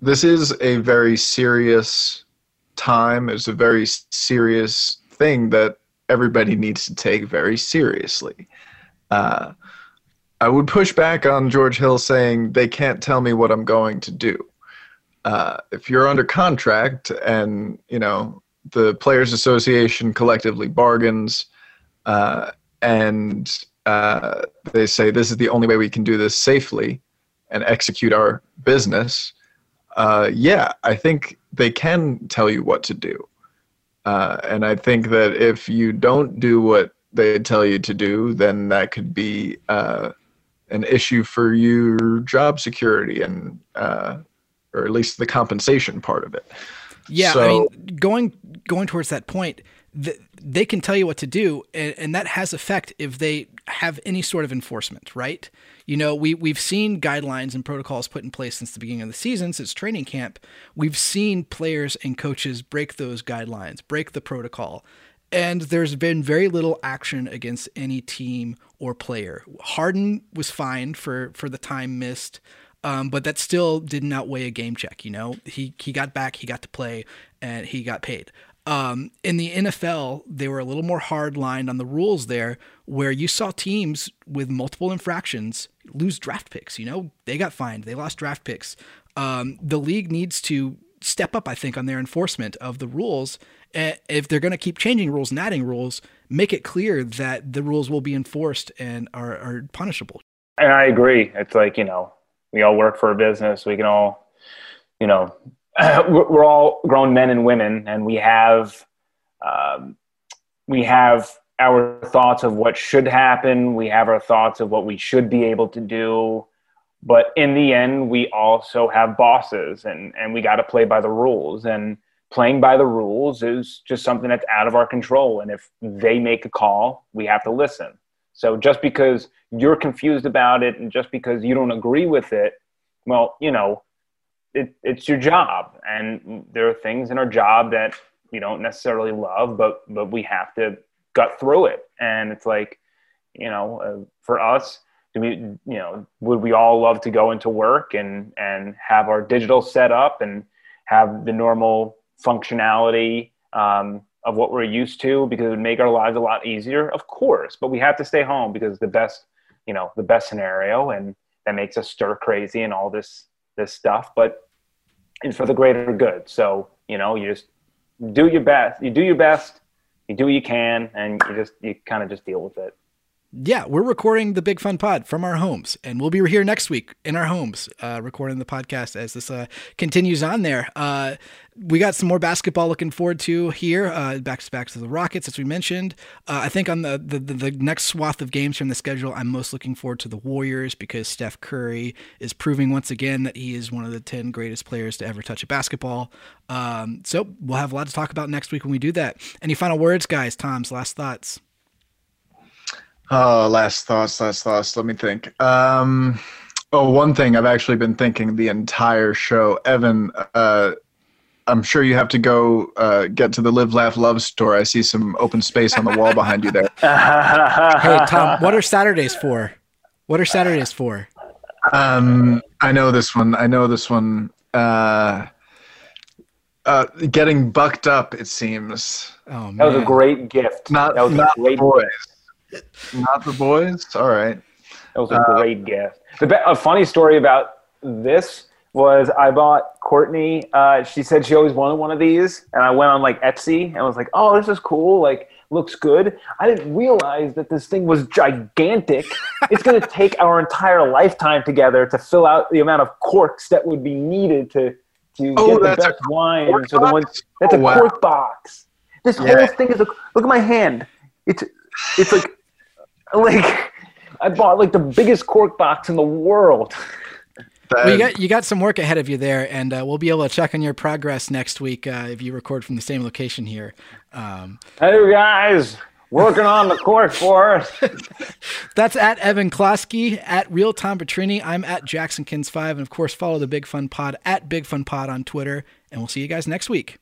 this is a very serious time. It's a very serious thing that everybody needs to take very seriously. Uh, I would push back on George Hill saying they can't tell me what I'm going to do. Uh, if you're under contract and you know the Players Association collectively bargains, uh, and uh, they say this is the only way we can do this safely and execute our business, uh, yeah, I think they can tell you what to do. Uh, and I think that if you don't do what they tell you to do, then that could be uh, an issue for your job security and uh, or at least the compensation part of it. Yeah, so, I mean, going going towards that point, the, they can tell you what to do, and, and, that has effect if they have any sort of enforcement, right? You know, we we've seen guidelines and protocols put in place since the beginning of the season, since training camp. We've seen players and coaches break those guidelines, break the protocol, and there's been very little action against any team or player. Harden was fined for for the time missed, um, but that still didn't outweigh a game check. You know, he he got back, he got to play, and he got paid. Um, in the NFL, they were a little more hard lined on the rules there, where you saw teams with multiple infractions lose draft picks. You know, they got fined, they lost draft picks. Um, the league needs to step up, I think, on their enforcement of the rules if they're going to keep changing rules and adding rules, make it clear that the rules will be enforced and are, are punishable. And I agree. It's like, you know, we all work for a business. We can all, you know, we're all grown men and women, and we have, um, we have our thoughts of what should happen. We have our thoughts of what we should be able to do. But in the end, we also have bosses, and and we got to play by the rules. And playing by the rules is just something that's out of our control. And if they make a call, we have to listen. So just because you're confused about it and just because you don't agree with it, well, you know, it, it's your job. And there are things in our job that we don't necessarily love, but, but we have to gut through it. And it's like, you know, uh, for us, do we, you know, would we all love to go into work and, and have our digital set up and have the normal functionality um, of what we're used to because it would make our lives a lot easier of course but we have to stay home because the best you know the best scenario and that makes us stir crazy and all this this stuff but it's for the greater good. So you know you just do your best you do your best you do what you can and you just you kind of just deal with it yeah, we're recording the Big Fun Pod from our homes, and we'll be here next week in our homes, uh, recording the podcast as this uh, continues on there. Uh, we got some more basketball looking forward to here, uh, back to back to the Rockets, as we mentioned. Uh, I think on the, the, the next swath of games from the schedule, I'm most looking forward to the Warriors because Steph Curry is proving once again that he is one of the 10 greatest players to ever touch a basketball. Um, so we'll have a lot to talk about next week when we do that. Any final words, guys? Tom's last thoughts. Oh, last thoughts, last thoughts. Let me think. Um, oh, one thing I've actually been thinking the entire show. Evan, uh, I'm sure you have to go uh, get to the Live Laugh Love store. I see some open space on the wall behind you there. hey, Tom, what are Saturdays for? What are Saturdays for? Um, I know this one. I know this one. Uh, uh, getting bucked up, it seems. Oh man, that was a great gift. Not, that was not a great boys. Gift. Not the boys. All right. That was a uh, great gift. The a funny story about this was I bought Courtney. Uh, she said she always wanted one of these, and I went on like Etsy and was like, "Oh, this is cool. Like, looks good." I didn't realize that this thing was gigantic. it's going to take our entire lifetime together to fill out the amount of corks that would be needed to to oh, get the best wine. So the one that's oh, a wow. cork box. This yeah. whole thing is a look at my hand. It's it's like like I bought like the biggest cork box in the world. well, you got you got some work ahead of you there, and uh, we'll be able to check on your progress next week uh, if you record from the same location here. Um, hey guys, working on the court for us. That's at Evan Klosky, at Real Tom Petrini. I'm at JacksonKENS5. And of course, follow the Big Fun Pod at Big Fun Pod on Twitter. And we'll see you guys next week.